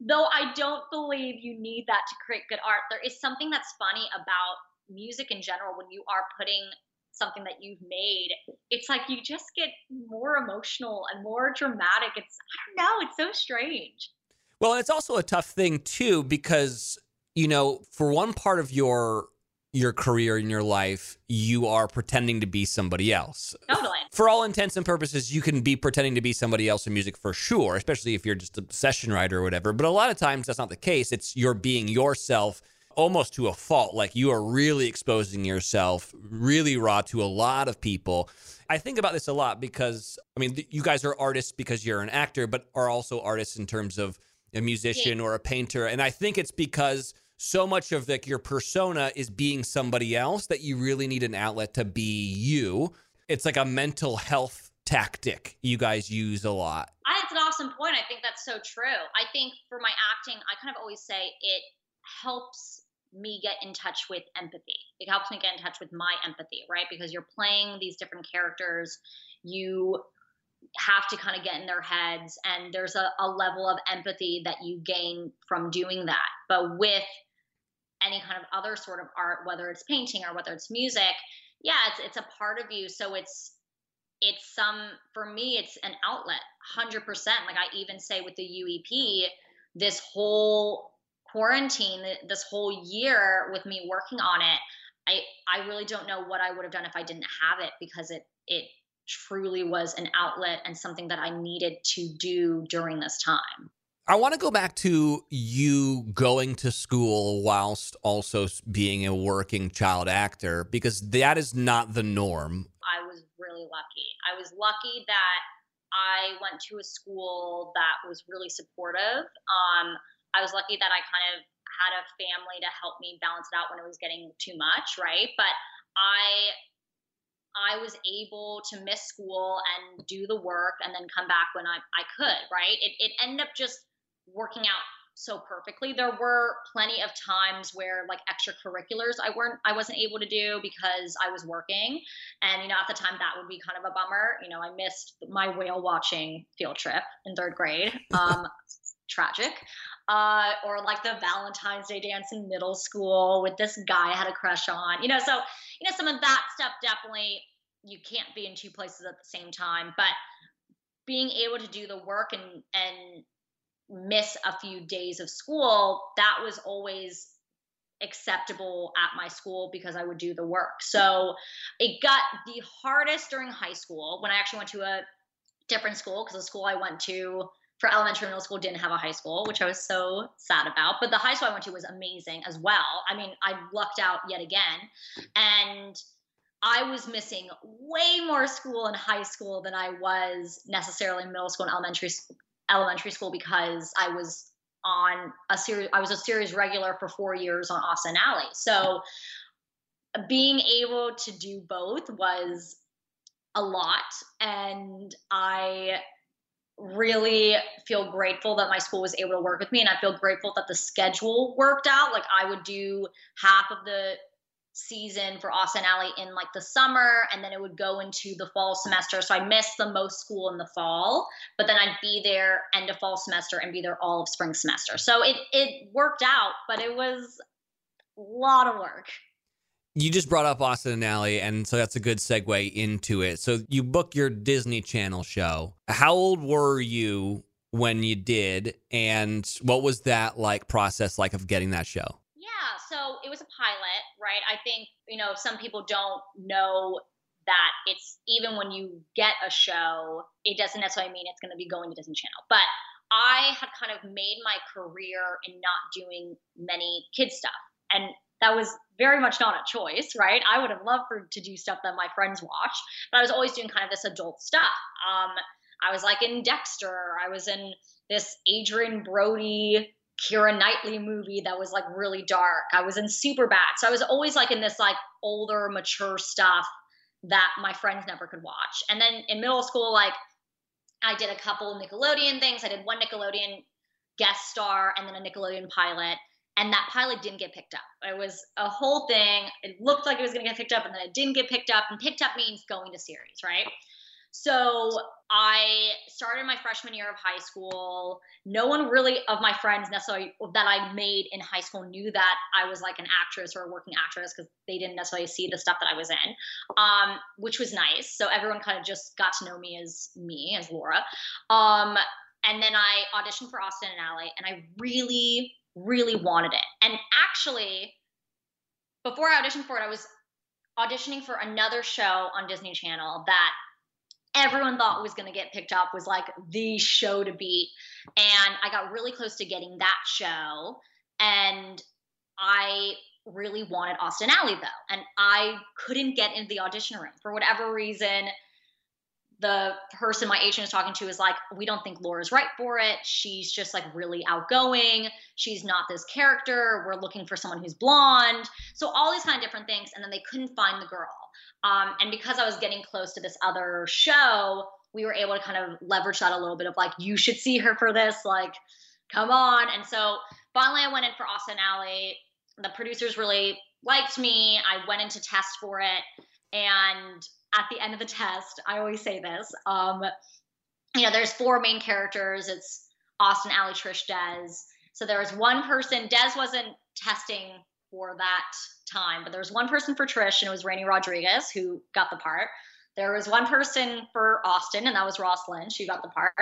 though i don't believe you need that to create good art there is something that's funny about music in general when you are putting something that you've made, it's like you just get more emotional and more dramatic. It's I don't know, it's so strange. Well, it's also a tough thing too because you know, for one part of your your career in your life, you are pretending to be somebody else. Totally. For all intents and purposes, you can be pretending to be somebody else in music for sure, especially if you're just a session writer or whatever. But a lot of times that's not the case. It's you're being yourself almost to a fault. Like you are really exposing yourself really raw to a lot of people. I think about this a lot because, I mean, you guys are artists because you're an actor, but are also artists in terms of a musician or a painter. And I think it's because so much of like your persona is being somebody else that you really need an outlet to be you. It's like a mental health tactic you guys use a lot. I, it's an awesome point. I think that's so true. I think for my acting, I kind of always say it helps me get in touch with empathy. It helps me get in touch with my empathy, right? Because you're playing these different characters, you have to kind of get in their heads, and there's a, a level of empathy that you gain from doing that. But with any kind of other sort of art, whether it's painting or whether it's music, yeah, it's it's a part of you. So it's it's some for me, it's an outlet, hundred percent. Like I even say with the You EP, this whole quarantine this whole year with me working on it i i really don't know what i would have done if i didn't have it because it it truly was an outlet and something that i needed to do during this time I want to go back to you going to school whilst also being a working child actor because that is not the norm. I was really lucky. I was lucky that I went to a school that was really supportive. Um, I was lucky that I kind of had a family to help me balance it out when it was getting too much, right? But I I was able to miss school and do the work and then come back when I, I could, right? It, it ended up just working out so perfectly. There were plenty of times where like extracurriculars I weren't I wasn't able to do because I was working. And you know, at the time that would be kind of a bummer. You know, I missed my whale watching field trip in third grade. Um tragic uh, or like the Valentine's Day dance in middle school with this guy I had a crush on. You know, so you know some of that stuff definitely you can't be in two places at the same time, but being able to do the work and and miss a few days of school, that was always acceptable at my school because I would do the work. So it got the hardest during high school when I actually went to a different school because the school I went to for elementary middle school didn't have a high school, which I was so sad about. But the high school I went to was amazing as well. I mean, I lucked out yet again. And I was missing way more school in high school than I was necessarily in middle school and elementary elementary school because I was on a series I was a series regular for 4 years on Austin Ally. So being able to do both was a lot and I really feel grateful that my school was able to work with me and I feel grateful that the schedule worked out. Like I would do half of the season for Austin Ally in like the summer and then it would go into the fall semester. So I missed the most school in the fall, but then I'd be there end of fall semester and be there all of spring semester. So it it worked out, but it was a lot of work. You just brought up Austin and Ally, and so that's a good segue into it. So you book your Disney Channel show. How old were you when you did, and what was that like process like of getting that show? Yeah, so it was a pilot, right? I think you know some people don't know that it's even when you get a show, it doesn't necessarily mean it's going to be going to Disney Channel, but I had kind of made my career in not doing many kids stuff. And that was very much not a choice, right? I would have loved for to do stuff that my friends watched, but I was always doing kind of this adult stuff. Um, I was like in Dexter. I was in this Adrien Brody, Keira Knightley movie that was like really dark. I was in Superbad. So I was always like in this like older, mature stuff that my friends never could watch. And then in middle school, like I did a couple Nickelodeon things. I did one Nickelodeon guest star and then a Nickelodeon pilot and that pilot didn't get picked up. It was a whole thing. It looked like it was going to get picked up, and then it didn't get picked up. And picked up means going to series, right? So I started my freshman year of high school. No one really of my friends necessarily that I made in high school knew that I was like an actress or a working actress because they didn't necessarily see the stuff that I was in, um, which was nice. So everyone kind of just got to know me as me, as Laura. Um, and then I auditioned for Austin and Ally, and I really really wanted it. And actually, before I auditioned for it, I was auditioning for another show on Disney Channel that everyone thought was going to get picked up was like the show to beat. And i got really close to getting that show and i really wanted austin ally though. And i couldn't get into the audition room for whatever reason the person my agent is talking to is like, we don't think Laura's right for it. She's just like really outgoing. She's not this character. We're looking for someone who's blonde. So all these kind of different things. And then they couldn't find the girl. Um, and because I was getting close to this other show, we were able to kind of leverage that a little bit of like, you should see her for this. Like, come on. And so finally I went in for Austin Ally. The producers really liked me. I went in to test for it. And at the end of the test, I always say this. Um, you know, there's four main characters. It's Austin, Ally, Trish, Des. So there was one person. Des wasn't testing for that time, but there was one person for Trish, and it was Raini Rodriguez who got the part. There was one person for Austin, and that was Ross Lynch who got the part.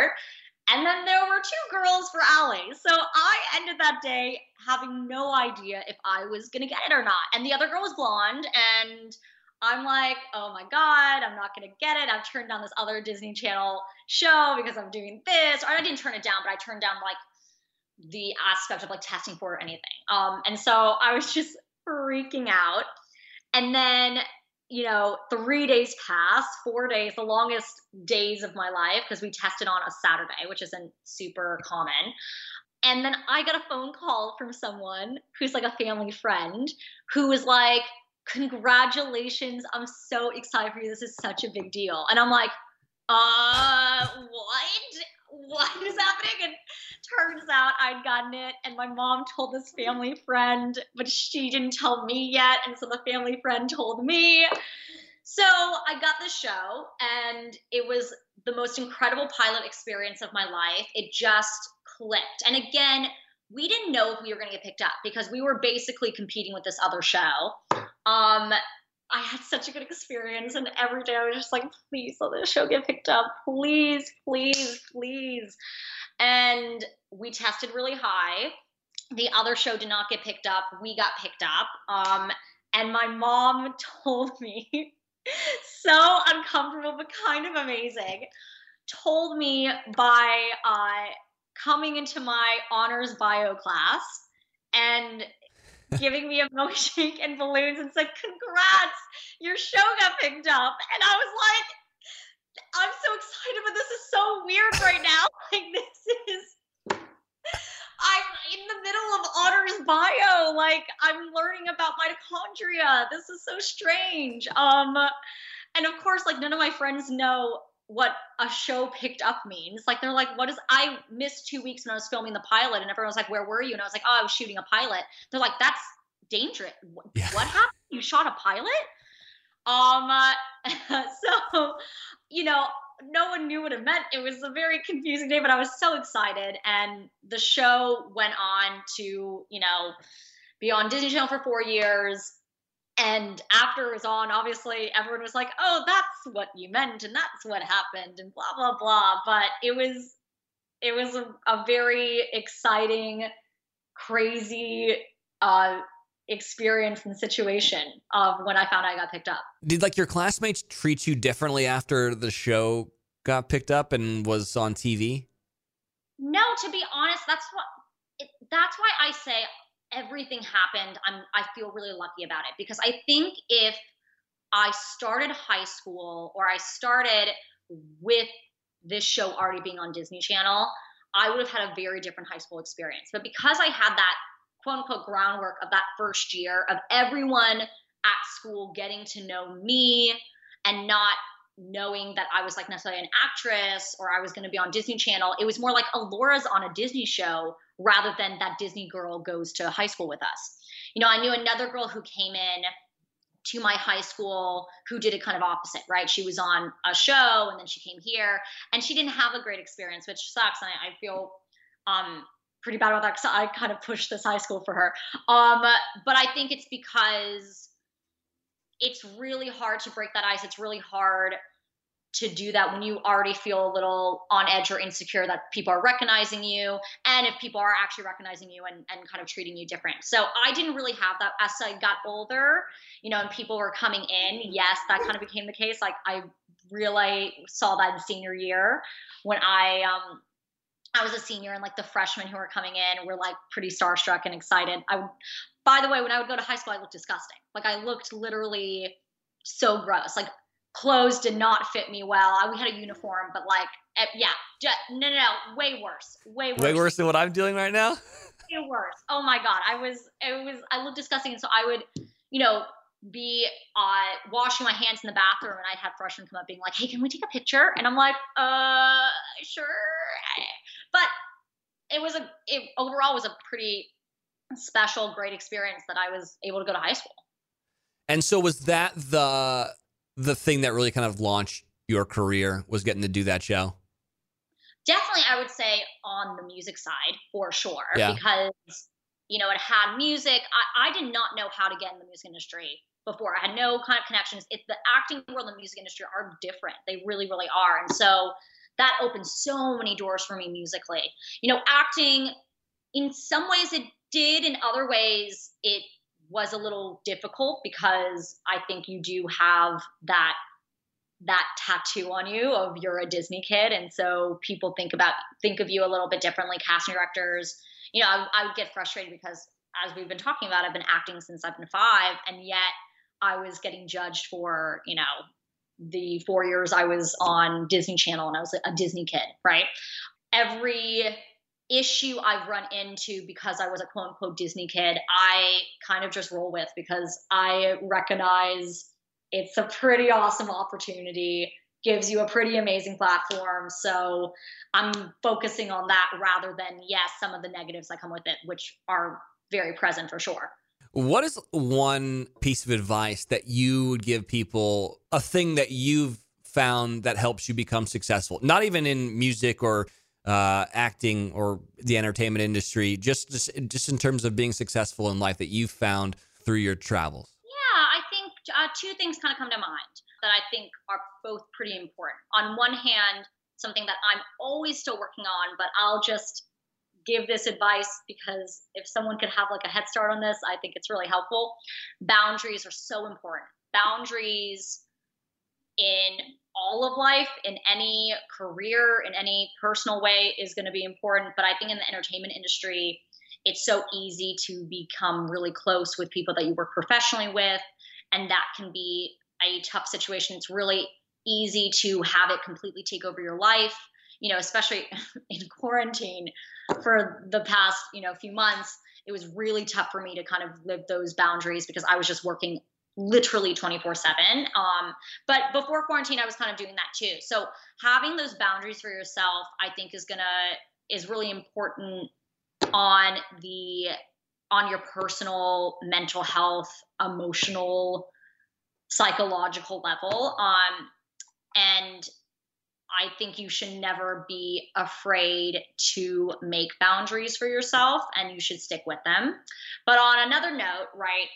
And then there were two girls for Ally. So I ended that day having no idea if I was going to get it or not. And the other girl was blonde, and I'm like, oh my God, I'm not going to get it. I've turned down this other Disney Channel show because I'm doing this. Or I didn't turn it down, but I turned down like the aspect of like testing for anything. Um, and so I was just freaking out. And then, you know, three days passed, four days, the longest days of my life because we tested on a Saturday, which isn't super common. And then I got a phone call from someone who's like a family friend who was like, congratulations. I'm so excited for you. This is such a big deal. And I'm like, uh, what? What is happening? And turns out I'd gotten it, and my mom told this family friend, but she didn't tell me yet. And so the family friend told me. So I got the show, and it was the most incredible pilot experience of my life. It just clicked. And again, we didn't know if we were going to get picked up because we were basically competing with this other show. Um, I had such a good experience, and every day I was just like, please let this show get picked up. Please, please, please. And we tested really high. the other show did not get picked up. We got picked up. Um, and my mom told me so uncomfortable, but kind of amazing. Told me by uh, coming into my honors bio class and giving me a milkshake and balloons and said, Congrats, your show got picked up. And I was like, I'm so excited, but this is so weird right now. Like, this is. I'm in the middle of honors bio. Like, I'm learning about mitochondria. This is so strange. Um, and of course, like, none of my friends know what a show picked up means. Like they're like, what is I missed two weeks when I was filming the pilot and everyone was like, Where were you? And I was like, Oh, I was shooting a pilot. They're like, That's dangerous. What, yeah. what happened? You shot a pilot? Um uh, so you know, no one knew what it meant. It was a very confusing day, but I was so excited. And the show went on to, you know, be on Disney Channel for four years and after it was on, obviously everyone was like, "Oh, that's what you meant, and that's what happened," and blah blah blah. But it was, it was a, a very exciting, crazy uh, experience and situation of when I found I got picked up. Did like your classmates treat you differently after the show got picked up and was on TV? No, to be honest, that's what. It, that's why I say everything happened, I'm I feel really lucky about it because I think if I started high school or I started with this show already being on Disney Channel, I would have had a very different high school experience. But because I had that quote unquote groundwork of that first year of everyone at school getting to know me and not knowing that I was like necessarily an actress or I was going to be on Disney Channel. It was more like Alora's on a Disney show rather than that Disney girl goes to high school with us. You know, I knew another girl who came in to my high school who did it kind of opposite, right? She was on a show and then she came here and she didn't have a great experience, which sucks. And I, I feel um, pretty bad about that because I kind of pushed this high school for her. Um, but I think it's because it's really hard to break that ice. It's really hard to do that when you already feel a little on edge or insecure that people are recognizing you and if people are actually recognizing you and, and kind of treating you different so i didn't really have that as i got older you know and people were coming in yes that kind of became the case like i really saw that in senior year when i um I was a senior and like the freshmen who were coming in were like pretty starstruck and excited. I by the way, when I would go to high school, I looked disgusting. Like I looked literally so gross. Like clothes did not fit me well. I, we had a uniform, but like, eh, yeah, just, no, no, no, way worse, way worse, way worse than what I'm doing right now. way worse. Oh my god, I was, it was, I looked disgusting, and so I would, you know, be uh, washing my hands in the bathroom, and I'd have freshmen come up being like, "Hey, can we take a picture?" And I'm like, "Uh, sure." But it was a, it overall was a pretty special, great experience that I was able to go to high school. And so was that the the thing that really kind of launched your career was getting to do that show? Definitely, I would say on the music side for sure. Yeah. Because, you know, it had music. I, I did not know how to get in the music industry before. I had no kind of connections. It's the acting world and the music industry are different. They really, really are. And so that opened so many doors for me musically. You know, acting in some ways it did, in other ways it was a little difficult because I think you do have that that tattoo on you of you're a Disney kid, and so people think about think of you a little bit differently. Casting directors, you know, I, I would get frustrated because as we've been talking about, I've been acting since I've been five, and yet I was getting judged for you know the four years I was on Disney Channel and I was a Disney kid, right? Every issue I've run into because I was a quote unquote Disney kid, I kind of just roll with because I recognize it's a pretty awesome opportunity, gives you a pretty amazing platform. So I'm focusing on that rather than, yes, some of the negatives that come with it, which are very present for sure. What is one piece of advice that you would give people, a thing that you've found that helps you become successful? Not even in music or uh, acting or the entertainment industry, just, just just in terms of being successful in life that you've found through your travels? Yeah, I think uh, two things kind of come to mind that I think are both pretty important. On one hand, something that I'm always still working on, but I'll just give this advice because if someone could have like a head start on this, I think it's really helpful. Boundaries are so important. Boundaries in all of life, in any career, in any personal way, is going to be important. But I think in the entertainment industry, it's so easy to become really close with people that you work professionally with. And that can be a tough situation. It's really easy to have it completely take over your life you know especially in quarantine for the past you know few months it was really tough for me to kind of live those boundaries because i was just working literally 24 7 um, but before quarantine i was kind of doing that too. So having those boundaries for yourself i think is gonna is really important on the on your personal mental health emotional psychological level. Um, and I think you should never be afraid to make boundaries for yourself and you should stick with them. But on another note, right,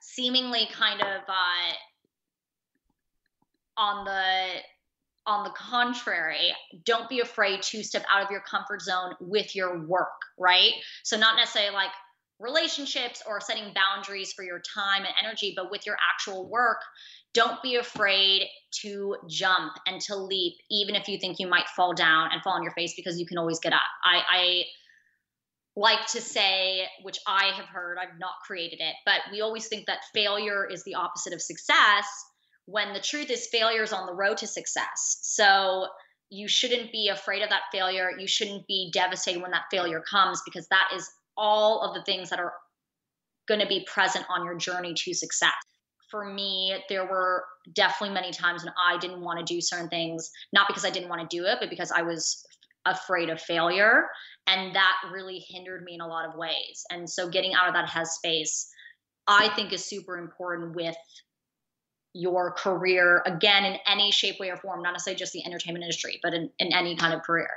seemingly kind of uh, on the on the contrary, don't be afraid to step out of your comfort zone with your work, right? So not necessarily like relationships or setting boundaries for your time and energy, but with your actual work, don't be afraid to jump and to leap, even if you think you might fall down and fall on your face, because you can always get up. I, I like to say, which I have heard, I've not created it, but we always think that failure is the opposite of success, when the truth is failure is on the road to success. So you shouldn't be afraid of that failure. You shouldn't be devastated when that failure comes because that is all of the things that are going to be present on your journey to success for me, there were definitely many times when I didn't want to do certain things, not because I didn't want to do it, but because I was afraid of failure. And that really hindered me in a lot of ways. And so getting out of that headspace, I think is super important with your career, again, in any shape, way, or form, not necessarily just the entertainment industry, but in, in any kind of career.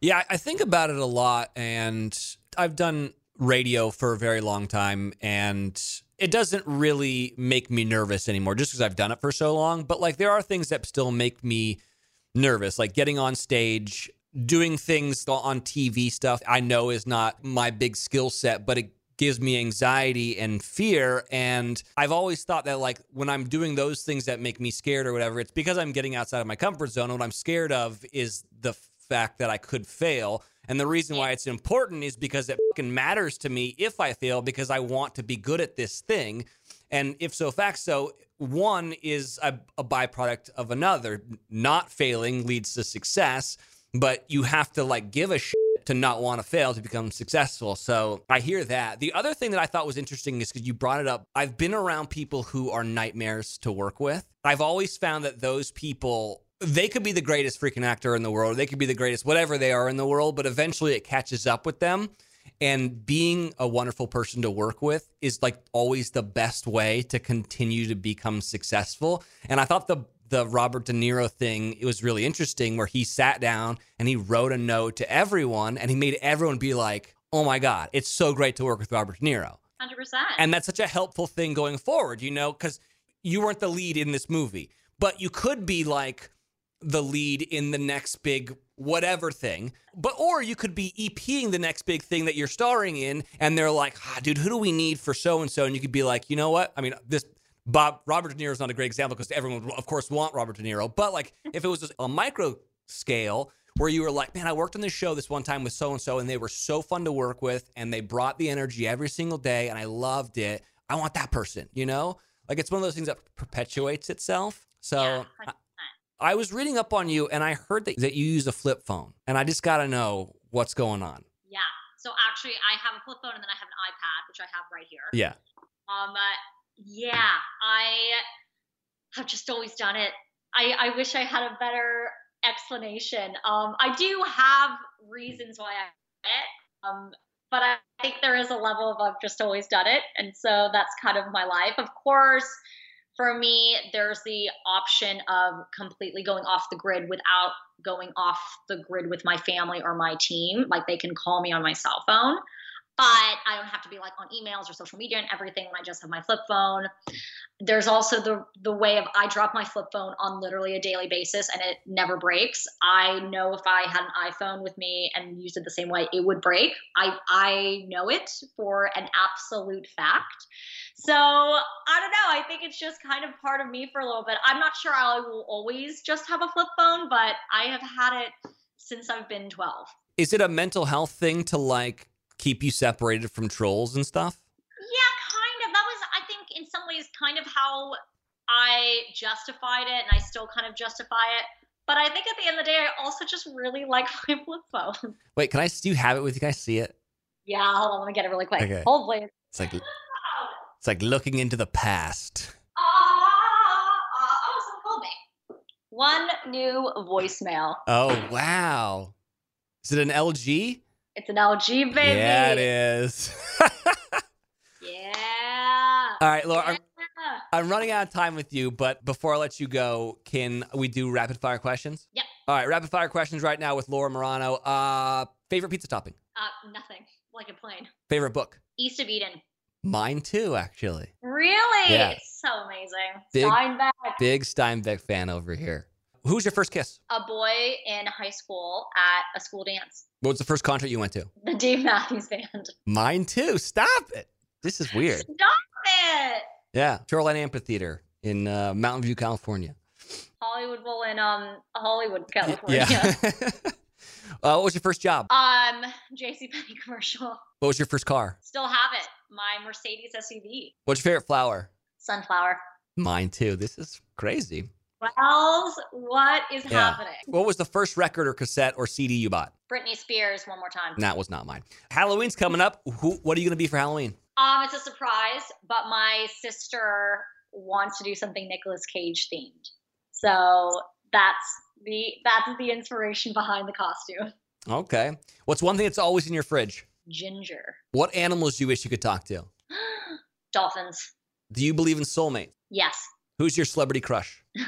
Yeah, I think about it a lot. And I've done radio for a very long time. And it doesn't really make me nervous anymore just because I've done it for so long. But like there are things that still make me nervous, like getting on stage, doing things on TV stuff I know is not my big skill set, but it gives me anxiety and fear. And I've always thought that like when I'm doing those things that make me scared or whatever, it's because I'm getting outside of my comfort zone. What I'm scared of is the fact that I could fail. And the reason why it's important is because it fucking matters to me if I fail because I want to be good at this thing. And if so fact so, one is a, a byproduct of another. Not failing leads to success, but you have to like give a shit to not want to fail to become successful. So I hear that. The other thing that I thought was interesting is because you brought it up. I've been around people who are nightmares to work with. I've always found that those people they could be the greatest freaking actor in the world. They could be the greatest whatever they are in the world, but eventually it catches up with them. And being a wonderful person to work with is like always the best way to continue to become successful. And I thought the the Robert De Niro thing it was really interesting where he sat down and he wrote a note to everyone and he made everyone be like, "Oh my god, it's so great to work with Robert De Niro." 100%. And that's such a helpful thing going forward, you know, cuz you weren't the lead in this movie, but you could be like the lead in the next big whatever thing. But or you could be EPing the next big thing that you're starring in, and they're like, ah, dude, who do we need for so and so? And you could be like, you know what? I mean, this Bob Robert De Niro is not a great example because everyone would, of course, want Robert De Niro. But like, if it was a micro scale where you were like, man, I worked on this show this one time with so and so, and they were so fun to work with, and they brought the energy every single day, and I loved it. I want that person, you know? Like, it's one of those things that perpetuates itself. So. Yeah, I was reading up on you and I heard that, that you use a flip phone, and I just got to know what's going on. Yeah. So actually, I have a flip phone and then I have an iPad, which I have right here. Yeah. Um. Uh, yeah, I have just always done it. I I wish I had a better explanation. Um. I do have reasons why I it. Um. But I think there is a level of I've just always done it, and so that's kind of my life. Of course for me, there's the option of completely going off the grid without going off the grid with my family or my team. Like they can call me on my cell phone. But I don't have to be like on emails or social media and everything when I just have my flip phone. There's also the the way of I drop my flip phone on literally a daily basis and it never breaks. I know if I had an iPhone with me and used it the same way, it would break. I I know it for an absolute fact. So I don't know. I think it's just kind of part of me for a little bit. I'm not sure I will always just have a flip phone, but I have had it since I've been 12. Is it a mental health thing to like keep you separated from trolls and stuff? Yeah, kind of. That was, I think, in some ways, kind of how I justified it, and I still kind of justify it. But I think at the end of the day, I also just really like my flip phone. Wait, can I? Do you have it with you? Can I see it? Yeah, hold on, let me get it really quick. Okay. Hold, please. It's like it's like looking into the past. Ah, ah, ah, oh, someone called me. One new voicemail. Oh wow! Is it an LG? It's an LG baby. Yeah, it is. Yeah. All right, Laura. I'm, I'm running out of time with you, but before I let you go, can we do rapid fire questions? Yep. All right, rapid fire questions right now with Laura Marano. Uh, favorite pizza topping? Uh, nothing. Like a plain. Favorite book? East of Eden. Mine too, actually. Really? Yeah. It's so amazing. Big- Steinbeck. Big Steinbeck fan over here. Who's your first kiss? A boy in high school at a school dance. What was the first concert you went to? The Dave Matthews Band. Mine too. Stop it. This is weird. Stop it! Yeah, Shoreline Amphitheater in uh, Mountain View, California. Hollywood Bowl in um Hollywood, California. Yeah. uh, what was your first job? um, JCPenney commercial. What was your first car? Still have it. My Mercedes SUV. What's your favorite flower? Sunflower. Mine too. This is crazy. Wells, what is Yeah. happening? What was the first record or cassette or CD you bought? Britney Spears, one more time. That was not mine. Halloween's coming up. Who, what are you going to be for Halloween? Um, it's a surprise, but my sister wants to do something Nicolas Cage themed. So that's the that's the inspiration behind the costume. Okay. What's one thing that's always in your fridge? Ginger. What animals do you wish you could talk to? Dolphins. Do you believe in soulmates? Yes. Who's your celebrity crush?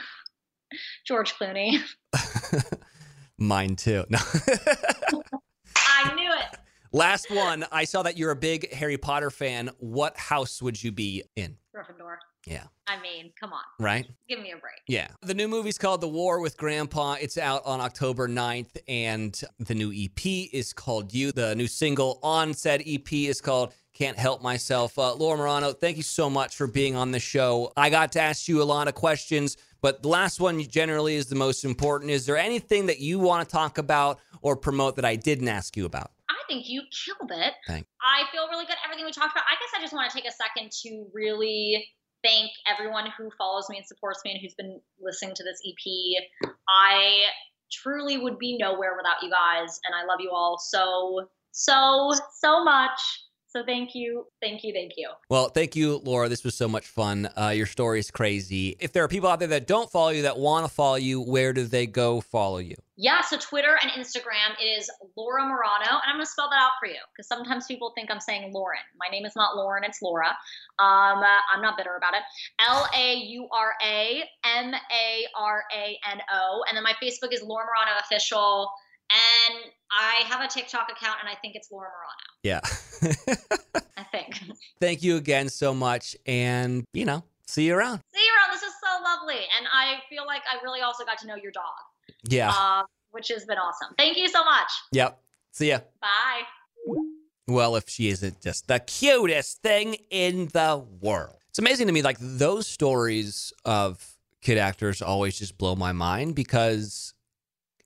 George Clooney. Mine too. No. I knew it. Last one. I saw that you're a big Harry Potter fan. What house would you be in? Gryffindor. Yeah. I mean, come on. Right? Give me a break. Yeah. The new movie's called The War with Grandpa. It's out on October 9th, and the new EP is called You. The new single on said EP is called Can't Help Myself. Uh, Laura Marano, thank you so much for being on the show. I got to ask you a lot of questions, but the last one generally is the most important. Is there anything that you want to talk about or promote that I didn't ask you about? I think you killed it. Thanks. I feel really good. Everything we talked about. I guess I just want to take a second to really thank everyone who follows me and supports me and who's been listening to this EP. I truly would be nowhere without you guys, and I love you all so, so, so much. So thank you, thank you, thank you. Well, thank you, Laura. This was so much fun. Uh, your story is crazy. If there are people out there that don't follow you, that want to follow you, where do they go follow you? Yeah, so Twitter and Instagram, it is Laura Marano, and I'm going to spell that out for you because sometimes people think I'm saying Lauren. My name is not Lauren, it's Laura. Um, uh, I'm not bitter about it. L A U R A M A R A N O, and then my Facebook is Laura Marano Official, and I have a TikTok account, and I think it's Laura Marano. Yeah. I think. Thank you again so much. And, you know, see you around. See you around. This is so lovely, and I feel like I really also got to know your dog, Yeah. uh, which has been awesome. Thank you so much. yep. See ya. Bye. Well, if she isn't just the cutest thing in the world. It's amazing to me, like those stories of kid actors always just blow my mind because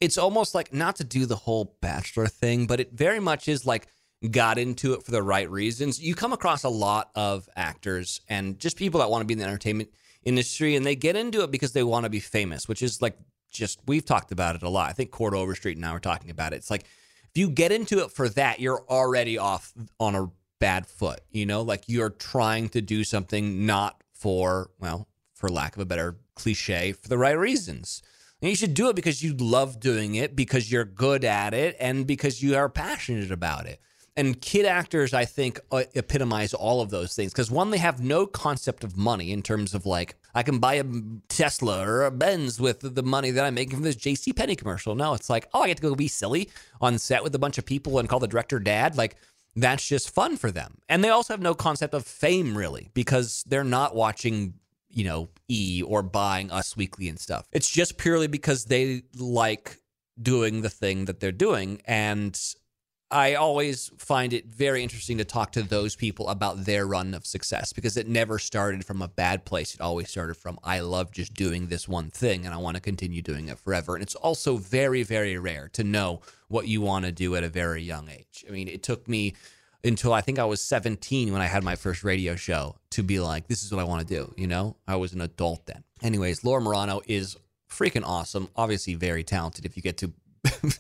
it's almost like not to do the whole bachelor thing, but it very much is like got into it for the right reasons. You come across a lot of actors and just people that want to be in the entertainment industry and they get into it because they want to be famous, which is like just we've talked about it a lot. I think Chord Overstreet and I were talking about it. It's like if you get into it for that, you're already off on a bad foot. You know, like you're trying to do something not for, well, for lack of a better cliche, for the right reasons. And you should do it because you love doing it, because you're good at it, and because you are passionate about it. And kid actors, I think, uh, epitomize all of those things because one, they have no concept of money in terms of like, I can buy a Tesla or a Benz with the money that I'm making from this JC Penney commercial. No, it's like, oh, I get to go be silly on set with a bunch of people and call the director dad. Like, that's just fun for them. And they also have no concept of fame really because they're not watching, you know, E or buying Us Weekly and stuff. It's just purely because they like doing the thing that they're doing. And I always find it very interesting to talk to those people about their run of success because it never started from a bad place. It always started from, I love just doing this one thing and I want to continue doing it forever. And it's also very, very rare to know what you want to do at a very young age. I mean, it took me until I think I was 17 when I had my first radio show to be like, this is what I want to do. You know, I was an adult then. Anyways, Laura Marano is freaking awesome. Obviously, very talented if you get to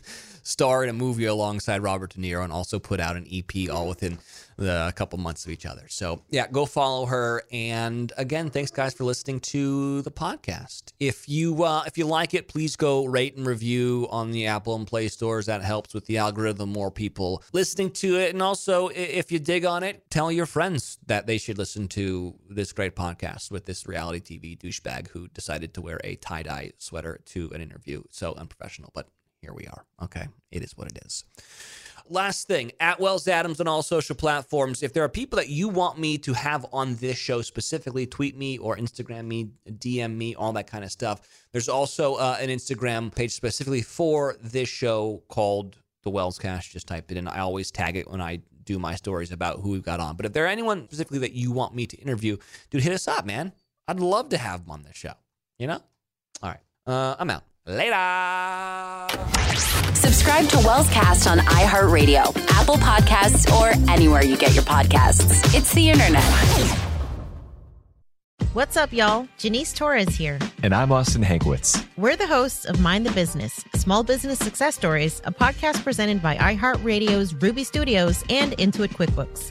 star in a movie alongside Robert De Niro and also put out an EP all within the, a couple months of each other. So, yeah, go follow her. And again, thanks guys for listening to the podcast. If you uh, if you like it, please go rate and review on the Apple and Play stores. That helps with the algorithm, more people listening to it. And also, if you dig on it, tell your friends that they should listen to this great podcast with this reality TV douchebag who decided to wear a tie dye sweater to an interview. So unprofessional, but here we are. Okay. It is what it is. Last thing, at Wells Adams on all social platforms. If there are people that you want me to have on this show specifically, tweet me or Instagram me, DM me, all that kind of stuff. There's also uh, an Instagram page specifically for this show called The Wells Cast. Just type it in. I always tag it when I do my stories about who we've got on. But if there are anyone specifically that you want me to interview, dude, hit us up, man. I'd love to have them on this show. You know? All right. Uh, I'm out. Later. Subscribe to Wellscast on iHeartRadio, Apple Podcasts, or anywhere you get your podcasts. It's the internet. What's up, y'all? Janice Torres here. And I'm Austin Hankwitz. We're the hosts of Mind the Business Small Business Success Stories, a podcast presented by iHeartRadio's Ruby Studios and Intuit QuickBooks.